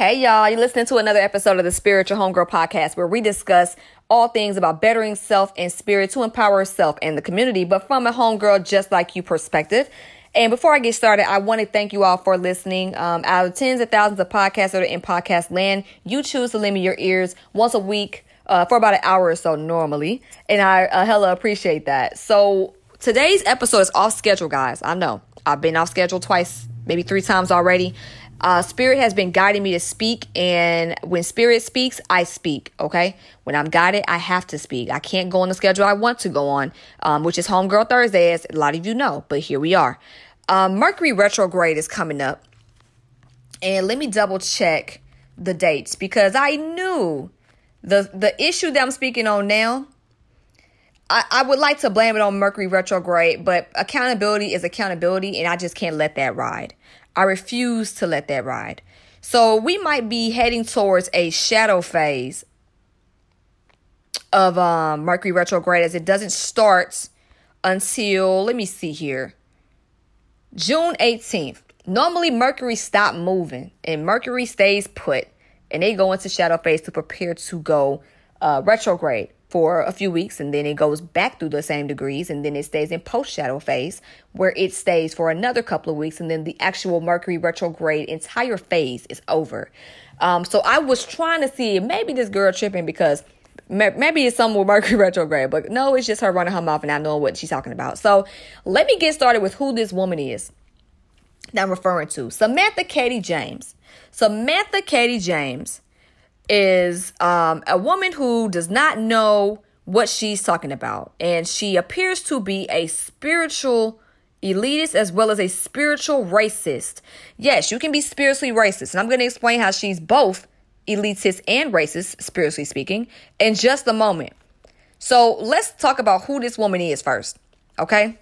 Hey y'all, you're listening to another episode of the Spiritual Homegirl podcast where we discuss all things about bettering self and spirit to empower self and the community, but from a homegirl just like you perspective. And before I get started, I want to thank you all for listening. Um, out of tens of thousands of podcasts that are in podcast land, you choose to lend me your ears once a week uh, for about an hour or so normally. And I uh, hella appreciate that. So today's episode is off schedule, guys. I know I've been off schedule twice, maybe three times already. Uh, spirit has been guiding me to speak, and when spirit speaks, I speak. Okay, when I'm guided, I have to speak. I can't go on the schedule I want to go on, um, which is Homegirl Thursday, as a lot of you know. But here we are. Um, Mercury retrograde is coming up, and let me double check the dates because I knew the the issue that I'm speaking on now. I, I would like to blame it on Mercury retrograde, but accountability is accountability, and I just can't let that ride. I refuse to let that ride. So we might be heading towards a shadow phase of um, Mercury retrograde as it doesn't start until, let me see here, June 18th. Normally, Mercury stop moving and Mercury stays put and they go into shadow phase to prepare to go uh, retrograde for a few weeks and then it goes back through the same degrees and then it stays in post shadow phase where it stays for another couple of weeks and then the actual Mercury retrograde entire phase is over. Um, so I was trying to see maybe this girl tripping because maybe it's some with Mercury retrograde, but no, it's just her running her mouth and not knowing what she's talking about. So let me get started with who this woman is that I'm referring to. Samantha Katie James. Samantha Katie James is um, a woman who does not know what she's talking about. And she appears to be a spiritual elitist as well as a spiritual racist. Yes, you can be spiritually racist. And I'm going to explain how she's both elitist and racist, spiritually speaking, in just a moment. So let's talk about who this woman is first. Okay.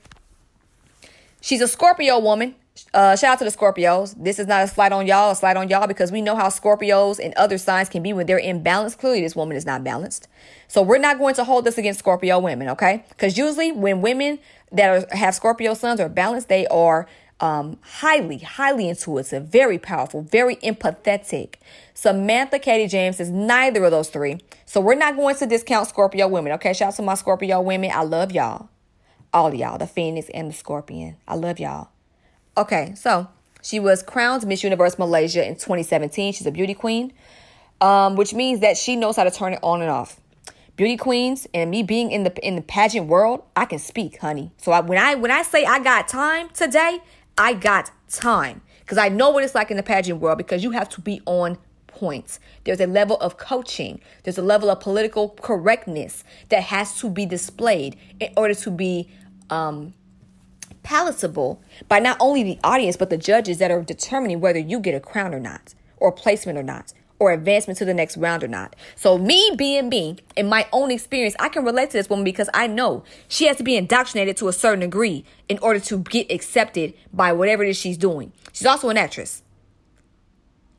She's a Scorpio woman. Uh, shout out to the Scorpios. This is not a slide on y'all, a slide on y'all because we know how Scorpios and other signs can be when they're imbalanced. Clearly, this woman is not balanced. So we're not going to hold this against Scorpio women, okay? Because usually when women that are, have Scorpio suns are balanced, they are um, highly, highly intuitive, very powerful, very empathetic. Samantha Katie James is neither of those three. So we're not going to discount Scorpio women, okay? Shout out to my Scorpio women. I love y'all. All y'all, the Phoenix and the Scorpion. I love y'all. Okay, so she was crowned Miss Universe Malaysia in 2017. She's a beauty queen, um, which means that she knows how to turn it on and off. Beauty queens and me being in the in the pageant world, I can speak, honey. So I, when I when I say I got time today, I got time because I know what it's like in the pageant world because you have to be on point. There's a level of coaching. There's a level of political correctness that has to be displayed in order to be um, palatable by not only the audience, but the judges that are determining whether you get a crown or not, or placement or not, or advancement to the next round or not. So, me being me, in my own experience, I can relate to this woman because I know she has to be indoctrinated to a certain degree in order to get accepted by whatever it is she's doing. She's also an actress.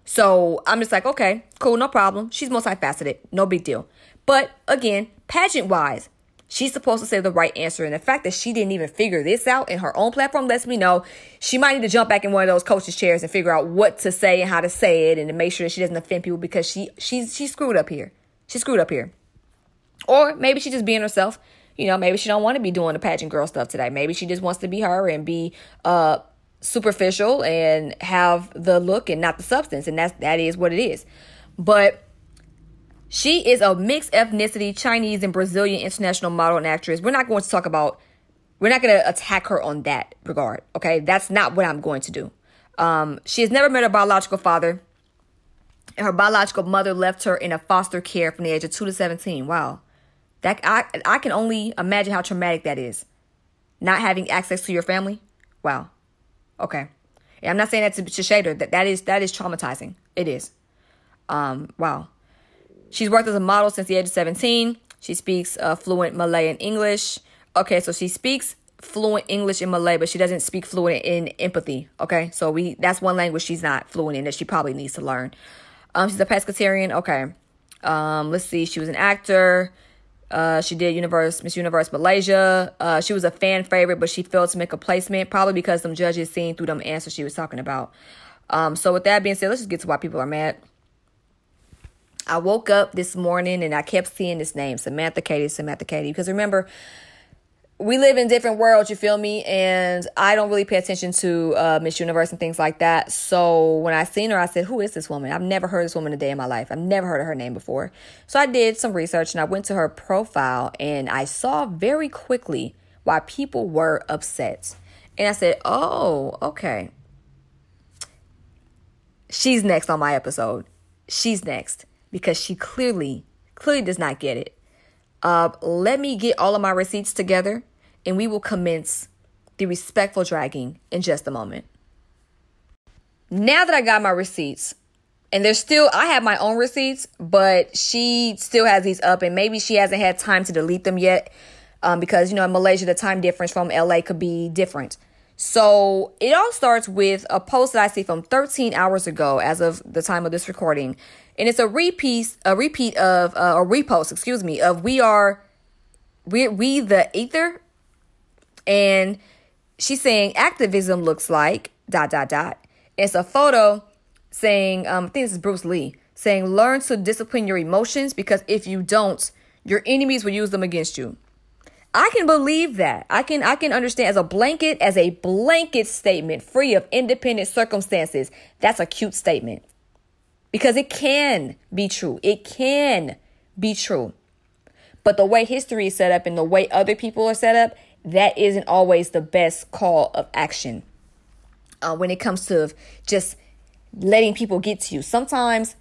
So I'm just like, okay, cool, no problem. She's multifaceted, no big deal. But again, pageant wise, She's supposed to say the right answer. And the fact that she didn't even figure this out in her own platform lets me know she might need to jump back in one of those coaches' chairs and figure out what to say and how to say it and to make sure that she doesn't offend people because she she's she screwed up here. She screwed up here. Or maybe she's just being herself. You know, maybe she don't want to be doing the pageant girl stuff today. Maybe she just wants to be her and be uh superficial and have the look and not the substance. And that's that is what it is. But she is a mixed ethnicity Chinese and Brazilian international model and actress. We're not going to talk about, we're not going to attack her on that regard. Okay. That's not what I'm going to do. Um, she has never met her biological father. And her biological mother left her in a foster care from the age of 2 to 17. Wow. That I I can only imagine how traumatic that is. Not having access to your family. Wow. Okay. And I'm not saying that to, to shade her. That that is that is traumatizing. It is. Um, wow. She's worked as a model since the age of 17. She speaks uh, fluent Malay and English. Okay, so she speaks fluent English and Malay, but she doesn't speak fluent in empathy. Okay, so we that's one language she's not fluent in that she probably needs to learn. Um, she's a pescatarian. Okay, um, let's see. She was an actor. Uh, she did Universe Miss Universe Malaysia. Uh, she was a fan favorite, but she failed to make a placement, probably because some judges seen through them answers she was talking about. Um, so with that being said, let's just get to why people are mad. I woke up this morning and I kept seeing this name, Samantha Katie, Samantha Katie. Because remember, we live in different worlds, you feel me? And I don't really pay attention to uh, Miss Universe and things like that. So when I seen her, I said, Who is this woman? I've never heard this woman a day in my life. I've never heard of her name before. So I did some research and I went to her profile and I saw very quickly why people were upset. And I said, Oh, okay. She's next on my episode. She's next because she clearly, clearly does not get it. Uh, let me get all of my receipts together and we will commence the respectful dragging in just a moment. Now that I got my receipts, and there's still, I have my own receipts, but she still has these up, and maybe she hasn't had time to delete them yet um, because, you know, in Malaysia, the time difference from LA could be different. So it all starts with a post that I see from 13 hours ago, as of the time of this recording, and it's a repeat, a repeat of uh, a repost, excuse me, of we are, we we the ether and she's saying activism looks like dot dot dot. It's a photo saying, um, I think this is Bruce Lee saying, learn to discipline your emotions because if you don't, your enemies will use them against you. I can believe that. I can I can understand as a blanket, as a blanket statement free of independent circumstances. That's a cute statement. Because it can be true. It can be true. But the way history is set up and the way other people are set up, that isn't always the best call of action uh, when it comes to just letting people get to you. Sometimes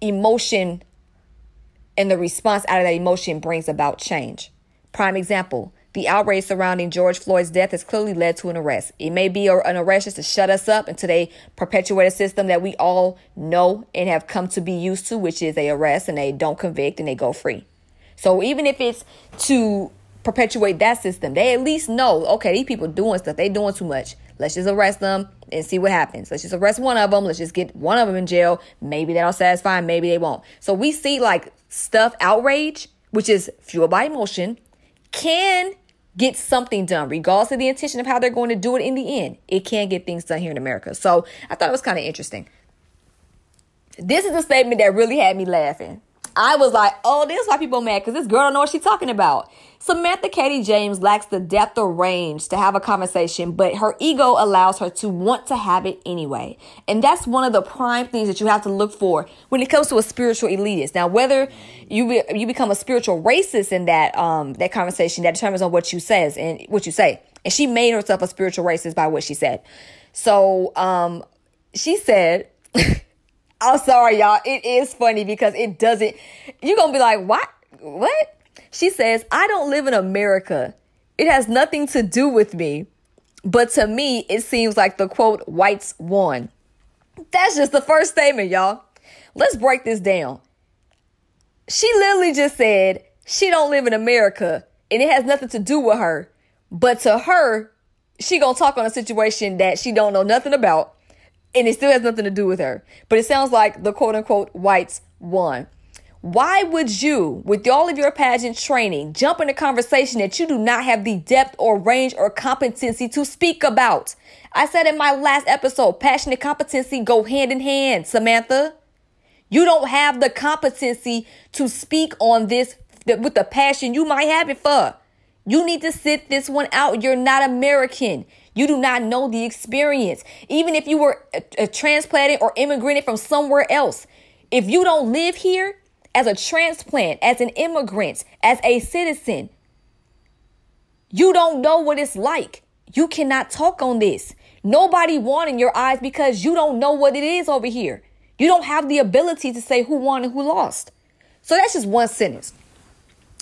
emotion and the response out of that emotion brings about change. Prime example the outrage surrounding George Floyd's death has clearly led to an arrest. It may be an arrest just to shut us up until they perpetuate a system that we all know and have come to be used to, which is they arrest and they don't convict and they go free. So even if it's to perpetuate that system. They at least know, okay, these people doing stuff. They doing too much. Let's just arrest them and see what happens. Let's just arrest one of them. Let's just get one of them in jail. Maybe that'll satisfy. Maybe they won't. So we see like stuff outrage, which is fueled by emotion, can get something done, regardless of the intention of how they're going to do it in the end. It can get things done here in America. So I thought it was kind of interesting. This is a statement that really had me laughing. I was like, oh, this is why people mad because this girl don't know what she's talking about. Samantha Katie James lacks the depth or range to have a conversation, but her ego allows her to want to have it anyway. And that's one of the prime things that you have to look for when it comes to a spiritual elitist. Now, whether you be, you become a spiritual racist in that um that conversation, that determines on what you says and what you say. And she made herself a spiritual racist by what she said. So, um, she said. I'm sorry, y'all. It is funny because it doesn't. You're gonna be like, what? What? She says, I don't live in America. It has nothing to do with me. But to me, it seems like the quote, whites won. That's just the first statement, y'all. Let's break this down. She literally just said she don't live in America and it has nothing to do with her. But to her, she gonna talk on a situation that she don't know nothing about and it still has nothing to do with her. But it sounds like the quote unquote whites won. Why would you, with all of your pageant training, jump in a conversation that you do not have the depth or range or competency to speak about? I said in my last episode, passion and competency go hand in hand, Samantha. You don't have the competency to speak on this with the passion you might have it for. You need to sit this one out. You're not American. You do not know the experience. Even if you were a, a transplanted or immigrated from somewhere else, if you don't live here as a transplant, as an immigrant, as a citizen, you don't know what it's like. You cannot talk on this. Nobody won in your eyes because you don't know what it is over here. You don't have the ability to say who won and who lost. So that's just one sentence.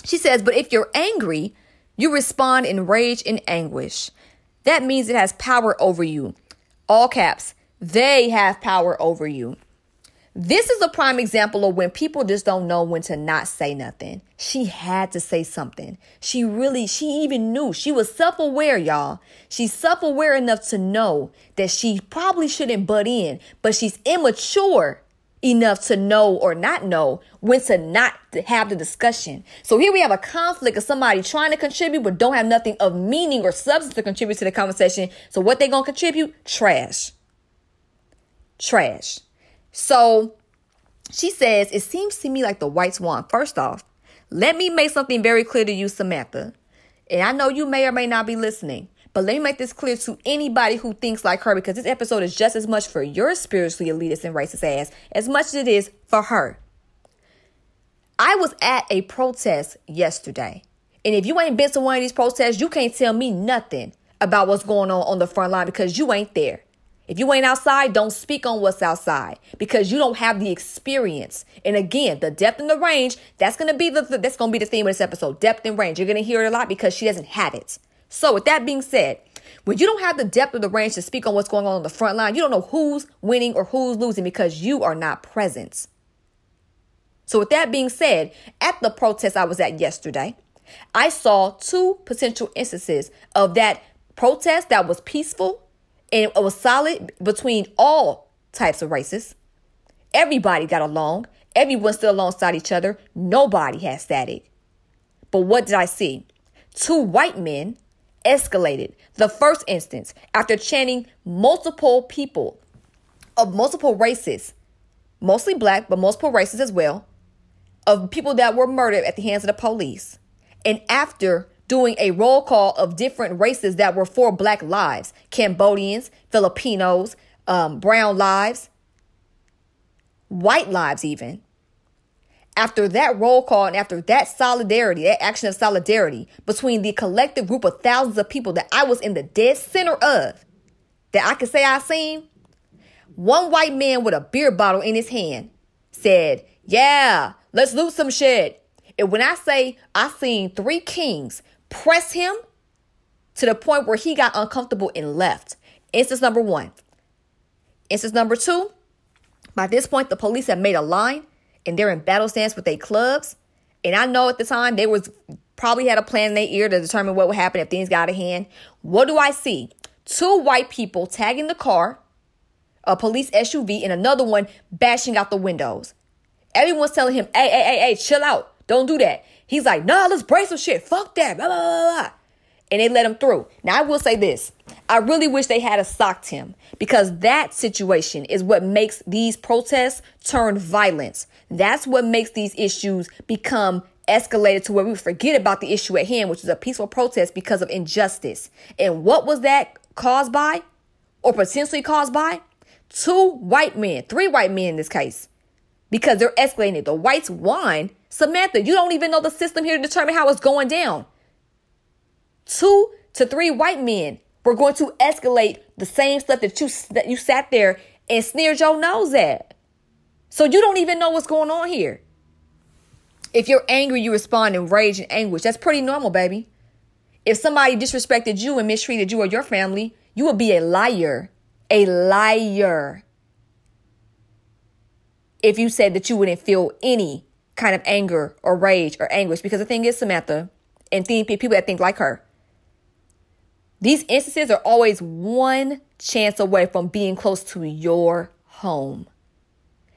She says, but if you're angry, you respond in rage and anguish. That means it has power over you. All caps. They have power over you. This is a prime example of when people just don't know when to not say nothing. She had to say something. She really, she even knew. She was self aware, y'all. She's self aware enough to know that she probably shouldn't butt in, but she's immature enough to know or not know when to not have the discussion. So here we have a conflict of somebody trying to contribute but don't have nothing of meaning or substance to contribute to the conversation. So what they to contribute? Trash. Trash. So She says, It seems to me like the whites won. First off, let me make something very clear to you, Samantha. And I know you may or may not be listening, but let me make this clear to anybody who thinks like her because this episode is just as much for your spiritually elitist and racist ass as much as it is for her. I was at a protest yesterday. And if you ain't been to one of these protests, you can't tell me nothing about what's going on on the front line because you ain't there. If you ain't outside, don't speak on what's outside because you don't have the experience. And again, the depth and the range, that's to be the that's to be the theme of this episode. Depth and range. You're to hear it a lot because she doesn't have it. So, with that being said, when you don't have the depth of the range to speak on what's going on on the front line, you don't know who's winning or who's losing because you are not present. So, with that being said, at the protest I was at yesterday, I saw two potential instances of that protest that was peaceful and it was solid between all types of races. Everybody got along. Everyone stood alongside each other. Nobody had static. But what did I see? Two white men escalated. The first instance, after chanting multiple people of multiple races, mostly black, but multiple races as well, of people that were murdered at the hands of the police. And after doing a roll call of different races that were for black lives Cambodians, Filipinos, um, brown lives, white lives, even. After that roll call and after that solidarity, that action of solidarity between the collective group of thousands of people that I was in the dead center of, that I could say I seen, one white man with a beer bottle in his hand said, Yeah, let's loot some shit. And when I say I seen three kings press him to the point where he got uncomfortable and left. Instance number one. Instance number two, by this point, the police had made a line and they're in battle stance with their clubs. And I know at the time they was probably had a plan in their ear to determine what would happen if things got out of hand. What do I see? Two white people tagging the car, a police SUV, and another one bashing out the windows. Everyone's telling him, hey, hey, hey, hey, chill out. Don't do that. He's like, nah, let's break some shit. Fuck that. Blah, blah, blah, blah. And they let him through. Now, I will say this. I really wish they had a socked him because that situation is what makes these protests turn violent. That's what makes these issues become escalated to where we forget about the issue at hand, which is a peaceful protest because of injustice. And what was that caused by or potentially caused by? Two white men, three white men in this case, because they're escalating it. The whites won Samantha, you don't even know the system here to determine how it's going down. Two to three white men were going to escalate the same stuff that you that you sat there and sneered your nose at. So you don't even know what's going on here. If you're angry, you respond in rage and anguish. That's pretty normal, baby. If somebody disrespected you and mistreated you or your family, you would be a liar. A liar. If you said that you wouldn't feel any kind of anger or rage or anguish. Because the thing is, Samantha, and people that think like her, these instances are always one chance away from being close to your home.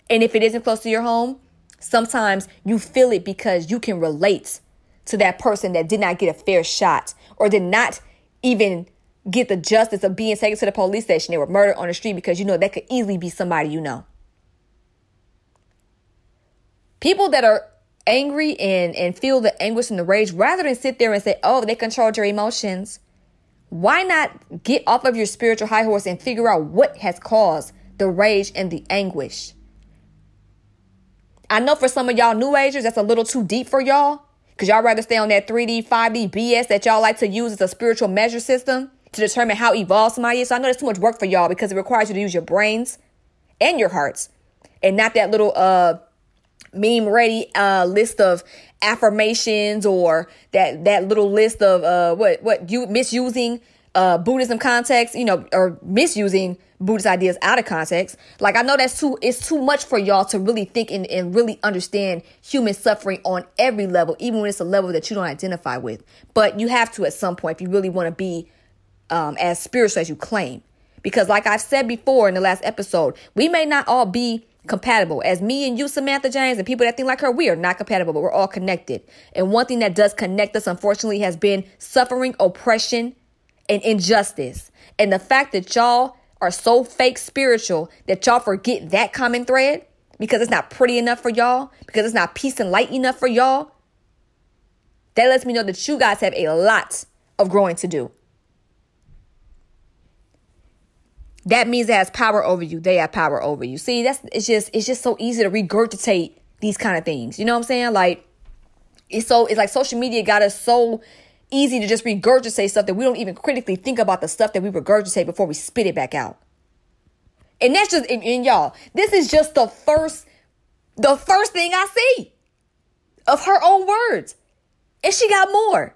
And if it isn't close to your home, sometimes you feel it because you can relate to that person that did not get a fair shot or did not even get the justice of being taken to the police station. They were murdered on the street because you know that could easily be somebody you know. People that are angry and, and feel the anguish and the rage, rather than sit there and say, oh, they controlled your emotions, why not get off of your spiritual high horse and figure out what has caused the rage and the anguish? I know for some of y'all new agers, that's a little too deep for y'all because y'all rather stay on that 3D, 5D BS that y'all like to use as a spiritual measure system to determine how evolved somebody is. So I know that's too much work for y'all because it requires you to use your brains and your hearts and not that little uh meme ready uh, list of affirmations or that that little list of uh, what what you misusing uh, Buddhism context, you know, or misusing Buddhist ideas out of context. Like I know that's too it's too much for y'all to really think and, and really understand human suffering on every level, even when it's a level that you don't identify with. But you have to at some point if you really want to be um, as spiritual as you claim. Because like I've said before in the last episode, we may not all be compatible. As me and you, Samantha James, and people that think like her, we are not compatible, but we're all connected. And one thing that does connect us, unfortunately, has been suffering, oppression, and injustice. And the fact that y'all are so fake spiritual that y'all forget that common thread because it's not pretty enough for y'all, because it's not peace and light enough for y'all, that lets me know that you guys have a lot of growing to do. That means it has power over you. They have power over you. See, that's it's just it's just so easy to regurgitate these kind of things. You know what I'm saying? Like it's so it's like social media got us so easy to just regurgitate stuff that we don't even critically think about the stuff that we regurgitate before we spit it back out. And that's just and, and y'all, this is just the first the first thing I see of her own words. And she got more.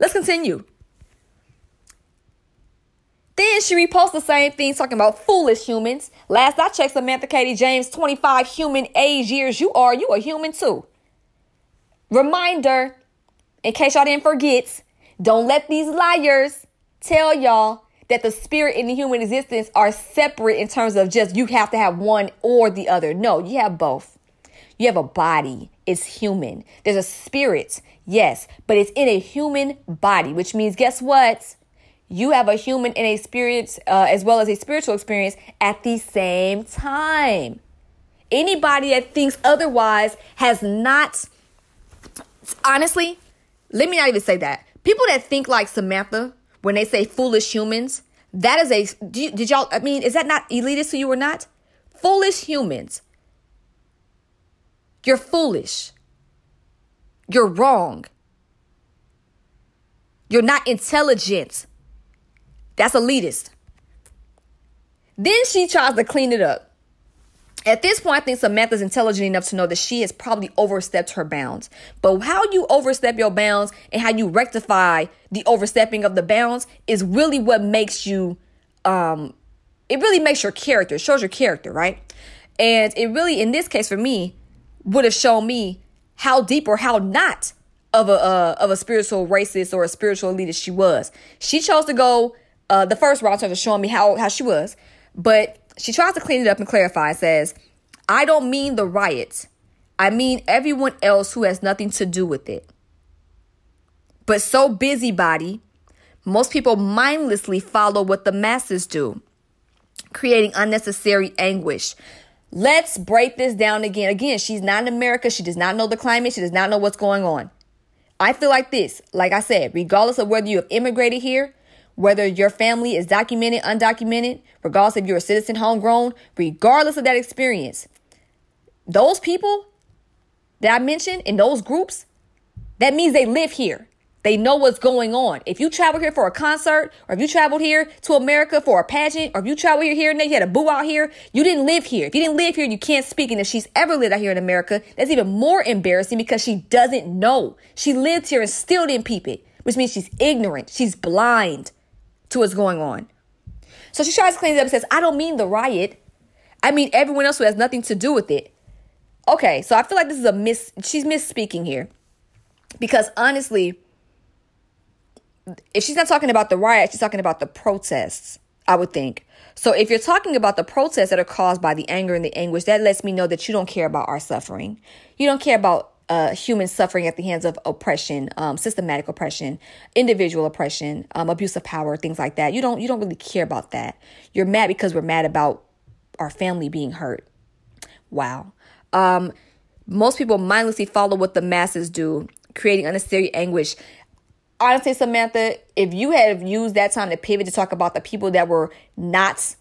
Let's continue. Then she reposts the same thing talking about foolish humans. Last I checked, Samantha Katie James, 25 human age years. You are, you a human too. Reminder, in case y'all didn't forget, don't let these liars tell y'all that the spirit and the human existence are separate in terms of just you have to have one or the other. No, you have both. You have a body, it's human. There's a spirit, yes, but it's in a human body, which means guess what? You have a human and a spirit uh, as well as a spiritual experience at the same time. Anybody that thinks otherwise has not, honestly, let me not even say that. People that think like Samantha when they say foolish humans, that is a, did, did y'all, I mean, is that not elitist to you or not? Foolish humans you're foolish. You're wrong. You're not intelligent. That's elitist. Then she tries to clean it up. At this point, I think Samantha's intelligent enough to know that she has probably overstepped her bounds. But how you overstep your bounds and how you rectify the overstepping of the bounds is really what makes you, um, it really makes your character, shows your character, right? And it really, in this case for me, would have shown me how deep or how not of a uh, of a spiritual racist or a spiritual elitist she was. She chose to go uh, the first in terms showing me how how she was, but she tries to clean it up and clarify. Says, "I don't mean the riots. I mean everyone else who has nothing to do with it." But so busybody, most people mindlessly follow what the masses do, creating unnecessary anguish. Let's break this down again. Again, she's not in America. She does not know the climate. She does not know what's going on. I feel like this, like I said, regardless of whether you have immigrated here, whether your family is documented, undocumented, regardless if you're a citizen, homegrown, regardless of that experience, those people that I mentioned in those groups, that means they live here. They know what's going on. If you travel here for a concert, or if you traveled here to America for a pageant, or if you travel here, here and there, you had a boo out here, you didn't live here. If you didn't live here, you can't speak. And if she's ever lived out here in America, that's even more embarrassing because she doesn't know. She lived here and still didn't peep it, which means she's ignorant. She's blind to what's going on. So she tries to clean it up and says, I don't mean the riot. I mean everyone else who has nothing to do with it. Okay, so I feel like this is a miss. She's misspeaking here. Because honestly, if she's not talking about the riot, she's talking about the protests, I would think. So if you're talking about the protests that are caused by the anger and the anguish, that lets me know that you don't care about our suffering. You don't care about uh, human suffering at the hands of oppression, um, systematic oppression, individual oppression, um, abuse of power, things like that. You don't you don't really care about that. You're mad because we're mad about our family being hurt. Wow. Um, most people mindlessly follow what the masses do, creating unnecessary anguish honestly, Samantha, if you had used that time to pivot to talk about the people that were not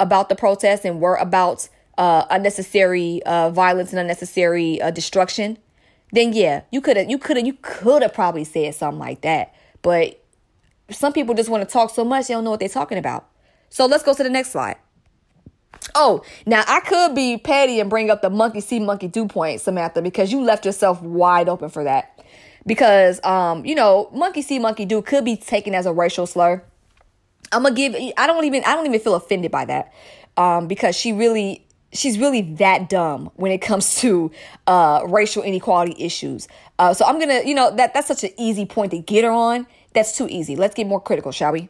about the protest and were about uh, unnecessary uh, violence and unnecessary uh, destruction, then yeah, you could have, you could have, you could have probably said something like that. But some people just want to talk so much they don't know what they're talking about. So let's go to the next slide. Oh, now I could be petty and bring up the monkey see, monkey do point, Samantha, because you left yourself wide open for that because um, you know, monkey see, monkey do could be taken as a racial slur. I'm gonna give. I don't even. I don't even feel offended by that, um, because she really, she's really that dumb when it comes to uh, racial inequality issues. Uh, so I'm gonna, you know, that that's such an easy point to get her on. That's too easy. Let's get more critical, shall we?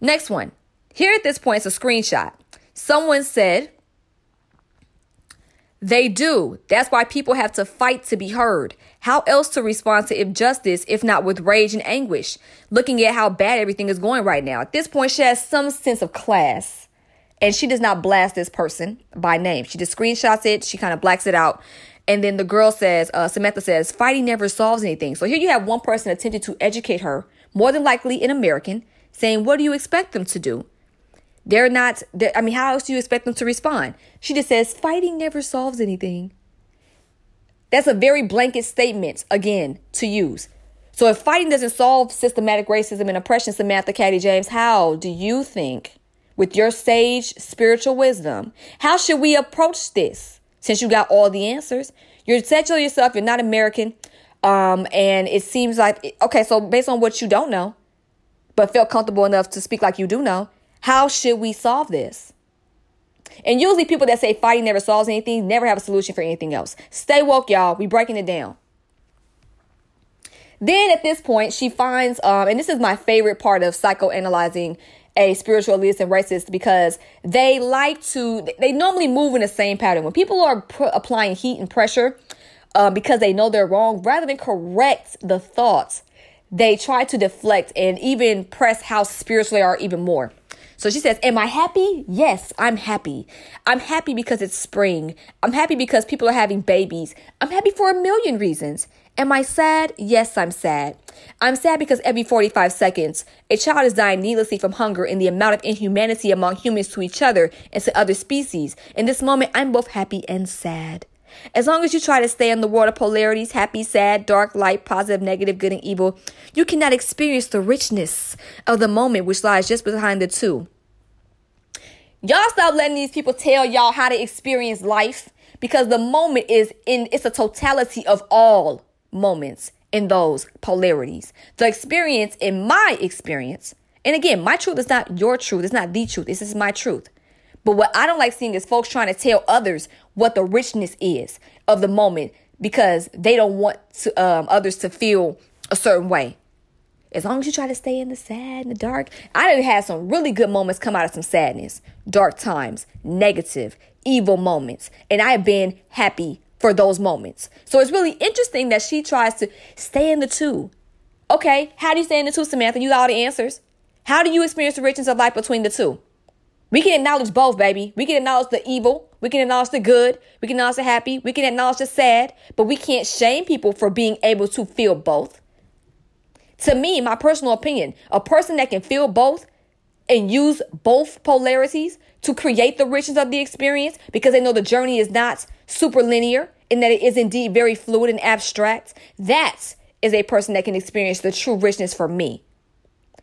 Next one. Here at this point, it's a screenshot. Someone said, they do. That's why people have to fight to be heard. How else to respond to injustice if not with rage and anguish? Looking at how bad everything is going right now. At this point, she has some sense of class. And she does not blast this person by name. She just screenshots it, she kind of blacks it out. And then the girl says, uh, Samantha says, fighting never solves anything. So here you have one person attempting to educate her, more than likely an American, saying, What do you expect them to do? They're not, they're, I mean, how else do you expect them to respond? She just says, Fighting never solves anything. That's a very blanket statement, again, to use. So if fighting doesn't solve systematic racism and oppression, Samantha Katie James, how do you think, with your sage spiritual wisdom, how should we approach this? Since you got all the answers, you're to yourself, you're not American, um, and it seems like okay. So based on what you don't know, but felt comfortable enough to speak like you do know, how should we solve this? And usually people that say fighting never solves anything never have a solution for anything else. Stay woke, y'all. We breaking it down. Then at this point, she finds, um, and this is my favorite part of psychoanalyzing a spiritual elitist and racist because they like to, they normally move in the same pattern. When people are pr- applying heat and pressure uh, because they know they're wrong, rather than correct the thoughts, they try to deflect and even press how spiritual they are even more. So she says, Am I happy? Yes, I'm happy. I'm happy because it's spring. I'm happy because people are having babies. I'm happy for a million reasons. Am I sad? Yes, I'm sad. I'm sad because every 45 seconds, a child is dying needlessly from hunger and the amount of inhumanity among humans to each other and to other species. In this moment, I'm both happy and sad. As long as you try to stay in the world of polarities, happy, sad, dark, light, positive, negative, good, and evil, you cannot experience the richness of the moment which lies just behind the two. Y'all stop letting these people tell y'all how to experience life because the moment is in it's a totality of all moments in those polarities. The experience, in my experience, and again, my truth is not your truth, it's not the truth, this is my truth. But what I don't like seeing is folks trying to tell others what the richness is of the moment because they don't want to, um, others to feel a certain way. As long as you try to stay in the sad and the dark, I done had some really good moments come out of some sadness, dark times, negative, evil moments, and I have been happy for those moments. So it's really interesting that she tries to stay in the two. Okay, how do you stay in the two, Samantha? You got all the answers. How do you experience the richness of life between the two? We can acknowledge both, baby. We can acknowledge the evil. We can acknowledge the good. We can acknowledge the happy. We can acknowledge the sad. But we can't shame people for being able to feel both. To me, my personal opinion, a person that can feel both and use both polarities to create the richness of the experience because they know the journey is not super linear in that it is indeed very fluid and abstract, that is a person that can experience the true richness for me.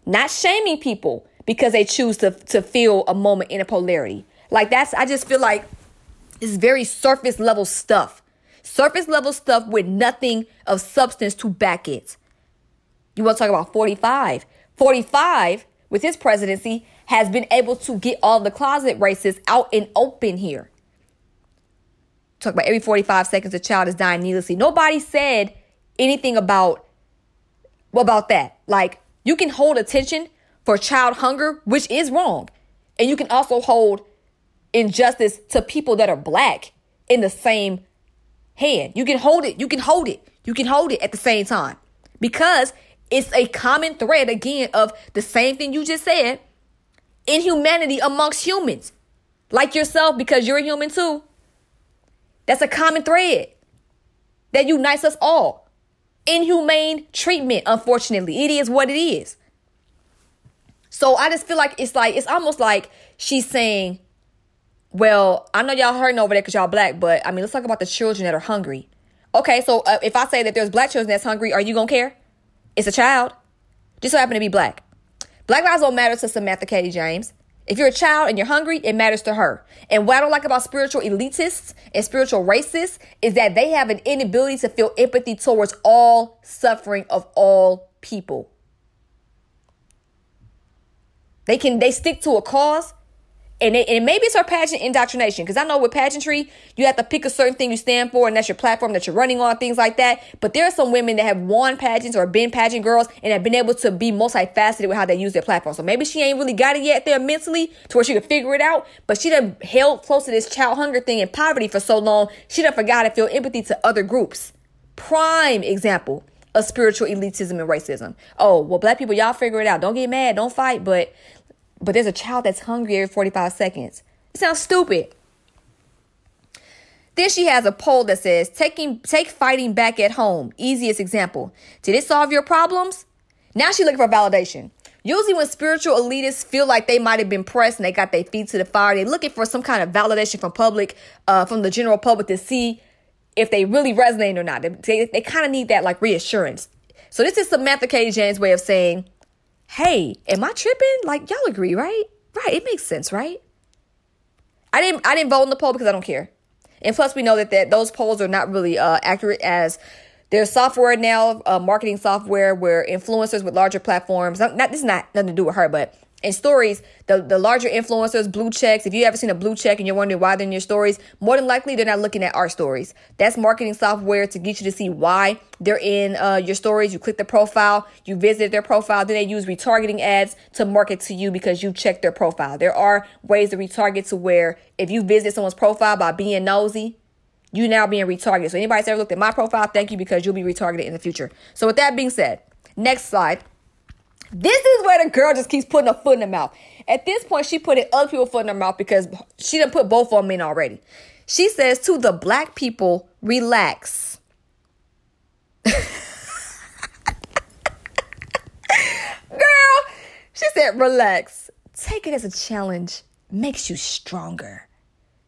Not shaming people because they choose to, to feel a moment in a polarity. Like that's, I just feel like it's very surface level stuff. Surface level stuff with nothing of substance to back it. You want to talk about 45? 45, with his presidency, has been able to get all the closet racists out and open here talk about every 45 seconds a child is dying needlessly. Nobody said anything about about that. Like you can hold attention for child hunger, which is wrong. And you can also hold injustice to people that are black in the same hand. You can hold it. You can hold it. You can hold it at the same time. Because it's a common thread again of the same thing you just said. Inhumanity amongst humans. Like yourself because you're a human too. That's a common thread that unites us all. Inhumane treatment, unfortunately. It is what it is. So I just feel like it's like, it's almost like she's saying, well, I know y'all hurting over there because y'all black, but I mean, let's talk about the children that are hungry. Okay, so uh, if I say that there's black children that's hungry, are you gonna care? It's a child. Just so happen to be black. Black lives don't matter to Samantha Katie James. If you're a child and you're hungry, it matters to her. And what I don't like about spiritual elitists and spiritual racists is that they have an inability to feel empathy towards all suffering of all people. They can they stick to a cause and, it, maybe it's our pageant indoctrination because I know with pageantry you have to pick a certain thing you stand for and that's your platform that you're running on things like that. But there are some women that have won pageants or been pageant girls and have been able to be multifaceted with how they use their platform. So maybe she ain't really got it yet there mentally to where she can figure it out. But she done held close to this child hunger thing and poverty for so long she done forgot to feel empathy to other groups. Prime example of spiritual elitism and racism. Oh well, black people y'all figure it out. Don't get mad. Don't fight. But but there's a child that's hungry every 45 seconds. It sounds stupid. Then she has a poll that says, taking take fighting back at home. Easiest example. Did it solve your problems? Now she's looking for validation. Usually when spiritual elitists feel like they might have been pressed and they got their feet to the fire, they're looking for some kind of validation from public, uh, from the general public to see if they really resonate or not. They, they, they kind of need that like reassurance. So this is Samantha K. James' way of saying, hey, am I tripping? Like y'all agree, right? Right. It makes sense, right? I didn't I didn't vote in the poll because I don't care. And plus we know that, that those polls are not really uh, accurate as there's software now, uh, marketing software where influencers with larger platforms, not, not this is not nothing to do with her, but in stories, the, the larger influencers, blue checks, if you ever seen a blue check and you're wondering why they're in your stories, more than likely they're not looking at our stories. That's marketing software to get you to see why they're in uh, your stories. You click the profile, you visit their profile, then they use retargeting ads to market to you because you checked their profile. There are ways to retarget to where if you visit someone's profile by being nosy, you now being retargeted. So anybody's ever looked at my profile, thank you because you'll be retargeted in the future. So with that being said, next slide. This is where the girl just keeps putting a foot in her mouth. At this point, she put other people foot in her mouth because she didn't put both of them in already. She says to the black people, relax. Girl, she said, relax. Take it as a challenge. Makes you stronger.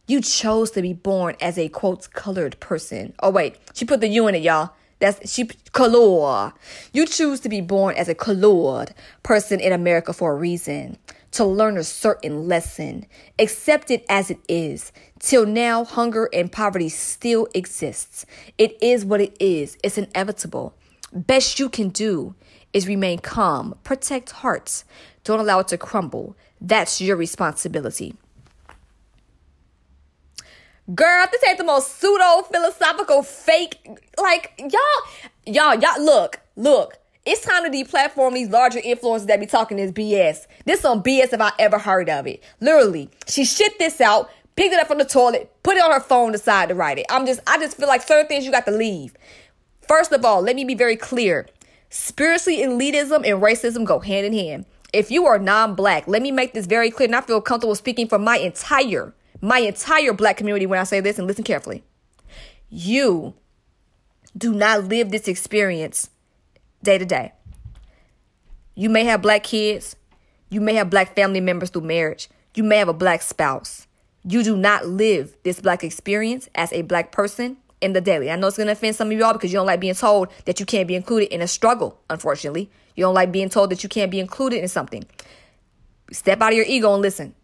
You chose to be born as a quote colored person. Oh wait, she put the U in it, y'all. That's she color. You choose to be born as a colored person in America for a reason. To learn a certain lesson. Accept it as it is. Till now, hunger and poverty still exists. It is what it is. It's inevitable. Best you can do is remain calm, protect hearts. Don't allow it to crumble. That's your responsibility. Girl, this ain't the most pseudo philosophical fake. Like, y'all, y'all, y'all, look, look. It's time to deplatform these larger influencers that be talking this BS. This some BS if I ever heard of it. Literally, she shit this out, picked it up from the toilet, put it on her phone, decided to write it. I'm just, I just feel like certain things you got to leave. First of all, let me be very clear. Spiritually, elitism and racism go hand in hand. If you are non-black, let me make this very clear, and I feel comfortable speaking for my entire my entire black community when I say this, and listen carefully. You do not live this experience day to day. You may have black kids. You may have black family members through marriage. You may have a black spouse. You do not live this black experience as a black person in the daily. I know it's going to offend some of y'all because you don't like being told that you can't be included in a struggle, unfortunately. You don't like being told that you can't be included in something. Step out of your ego and listen.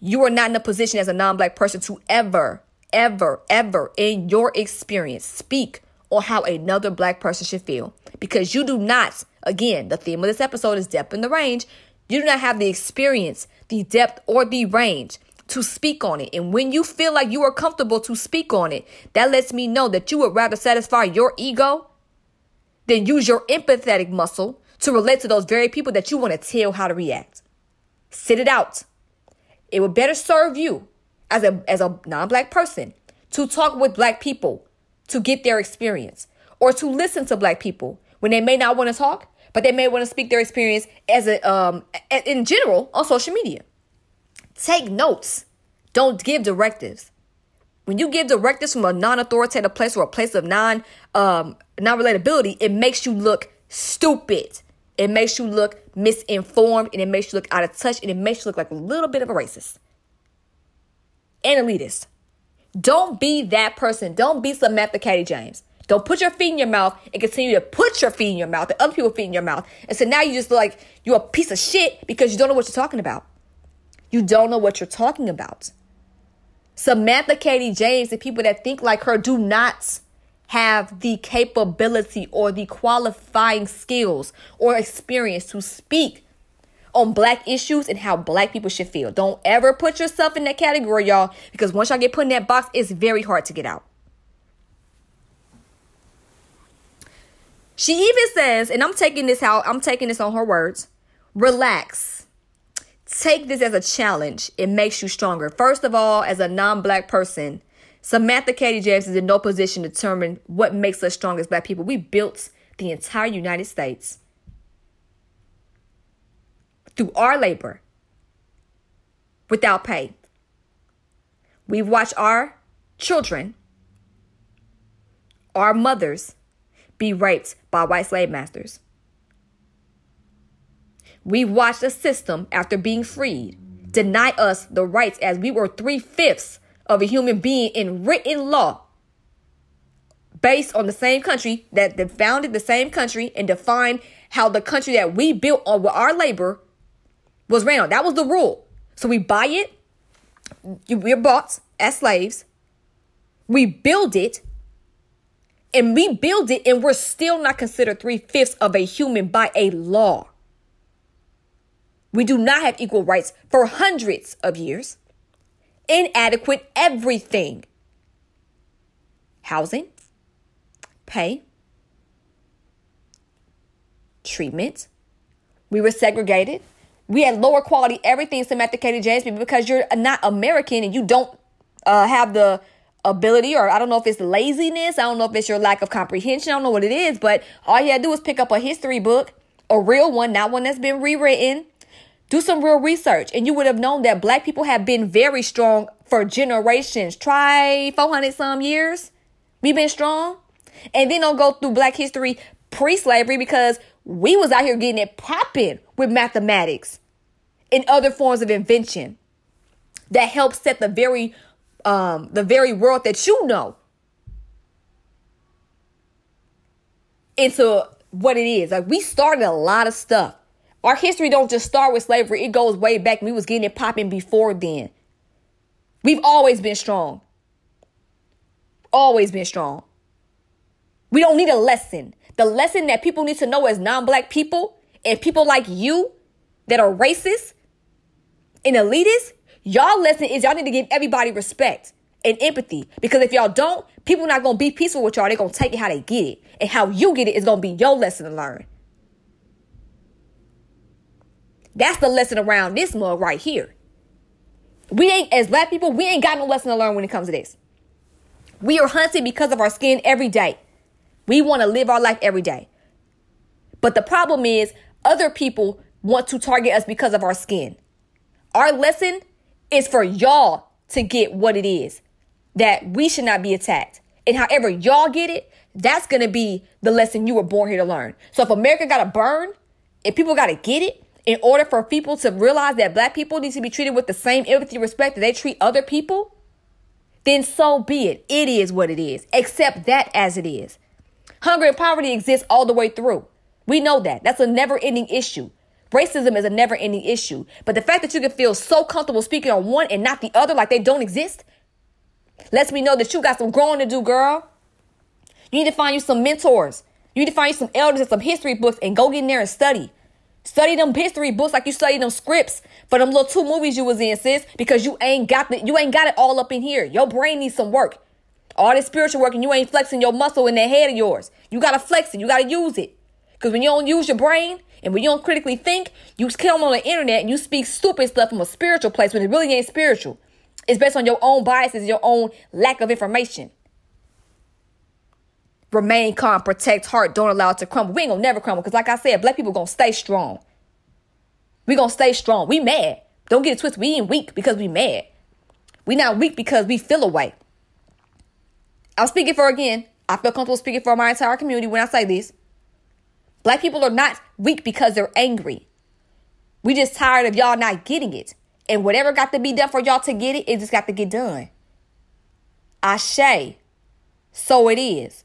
You are not in a position as a non black person to ever, ever, ever in your experience speak on how another black person should feel because you do not, again, the theme of this episode is depth in the range. You do not have the experience, the depth, or the range to speak on it. And when you feel like you are comfortable to speak on it, that lets me know that you would rather satisfy your ego than use your empathetic muscle to relate to those very people that you want to tell how to react. Sit it out. It would better serve you as a as a non-black person to talk with black people to get their experience or to listen to black people when they may not want to talk, but they may want to speak their experience as a um in general on social media. Take notes. Don't give directives. When you give directives from a non-authoritative place or a place of non um non-relatability, it makes you look stupid. It makes you look misinformed and it makes you look out of touch and it makes you look like a little bit of a racist and elitist. Don't be that person. Don't be Samantha Katie James. Don't put your feet in your mouth and continue to put your feet in your mouth and other people's feet in your mouth. And so now you just look like you're a piece of shit because you don't know what you're talking about. You don't know what you're talking about. Samantha Katie James and people that think like her do not have the capability or the qualifying skills or experience to speak on black issues and how black people should feel. Don't ever put yourself in that category, y'all, because once y'all get put in that box, it's very hard to get out. She even says, and I'm taking this out, I'm taking this on her words, relax. Take this as a challenge. It makes you stronger. First of all, as a non black person, Samantha Katie James is in no position to determine what makes us strong as black people. We built the entire United States through our labor, without pay. We've watched our children, our mothers, be raped by white slave masters. We watched a system, after being freed, deny us the rights as we were three fifths of a human being in written law based on the same country that founded the same country and defined how the country that we built on with our labor was ran on. That was the rule. So we buy it, we're bought as slaves, we build it, and we build it, and we're still not considered three fifths of a human by a law. We do not have equal rights for hundreds of years. Inadequate everything housing, pay, treatment. We were segregated. We had lower quality everything, Samantha Katie James, because you're not American and you don't uh, have the ability, or I don't know if it's laziness, I don't know if it's your lack of comprehension, I don't know what it is, but all you had to do was pick up a history book, a real one, not one that's been rewritten, do some real research, and you would have known that black people have been very strong for generations. Try 400 some years. We've been strong. And then don't go through black history pre-slavery because we was out here getting it popping with mathematics and other forms of invention that helped set the very um the very world that you know into what it is. Like we started a lot of stuff. Our history don't just start with slavery. It goes way back. We was getting it popping before then. We've always been strong. Always been strong. We don't need a lesson. The lesson that people need to know as non-black people and people like you that are racist and elitist, y'all lesson is y'all need to give everybody respect and empathy. Because if y'all don't, people not gonna be peaceful with y'all. They're gonna take it how they get it. And how you get it is gonna be your lesson to learn. That's the lesson around this mug right here. We ain't, as black people, we ain't got no lesson to learn when it comes to this. We are hunted because of our skin every day. We want to live our life every day. But the problem is, other people want to target us because of our skin. Our lesson is for y'all to get what it is that we should not be attacked. And however y'all get it, that's going to be the lesson you were born here to learn. So if America got to burn, if people got to get it, in order for people to realize that black people need to be treated with the same empathy respect that they treat other people, then so be it. It is what it is. Accept that as it is. Hunger and poverty exists all the way through. We know that. That's a never ending issue. Racism is a never ending issue. But the fact that you can feel so comfortable speaking on one and not the other like they don't exist lets me know that you got some growing to do, girl. You need to find you some mentors. You need to find you some elders and some history books and go get in there and study. Study them history books like you study them scripts for them little two movies you was in, sis, because you ain't got the, you ain't got it all up in here. Your brain needs some work. All this spiritual work and you ain't flexing your muscle in that head of yours. You gotta flex it. You gotta use it. Because when you don't use your brain and when you don't critically think, you come on the internet and you speak stupid stuff from a spiritual place when it really ain't spiritual. It's based on your own biases, your own lack of information. Remain calm, protect heart, don't allow it to crumble. We ain't gonna never crumble because, like I said, black people gonna stay strong. We gonna stay strong. We mad. Don't get it twisted. We ain't weak because we mad. We not weak because we feel away. I'm speaking for again. I feel comfortable speaking for my entire community when I say this. Black people are not weak because they're angry. We just tired of y'all not getting it. And whatever got to be done for y'all to get it, it just got to get done. I say, So it is.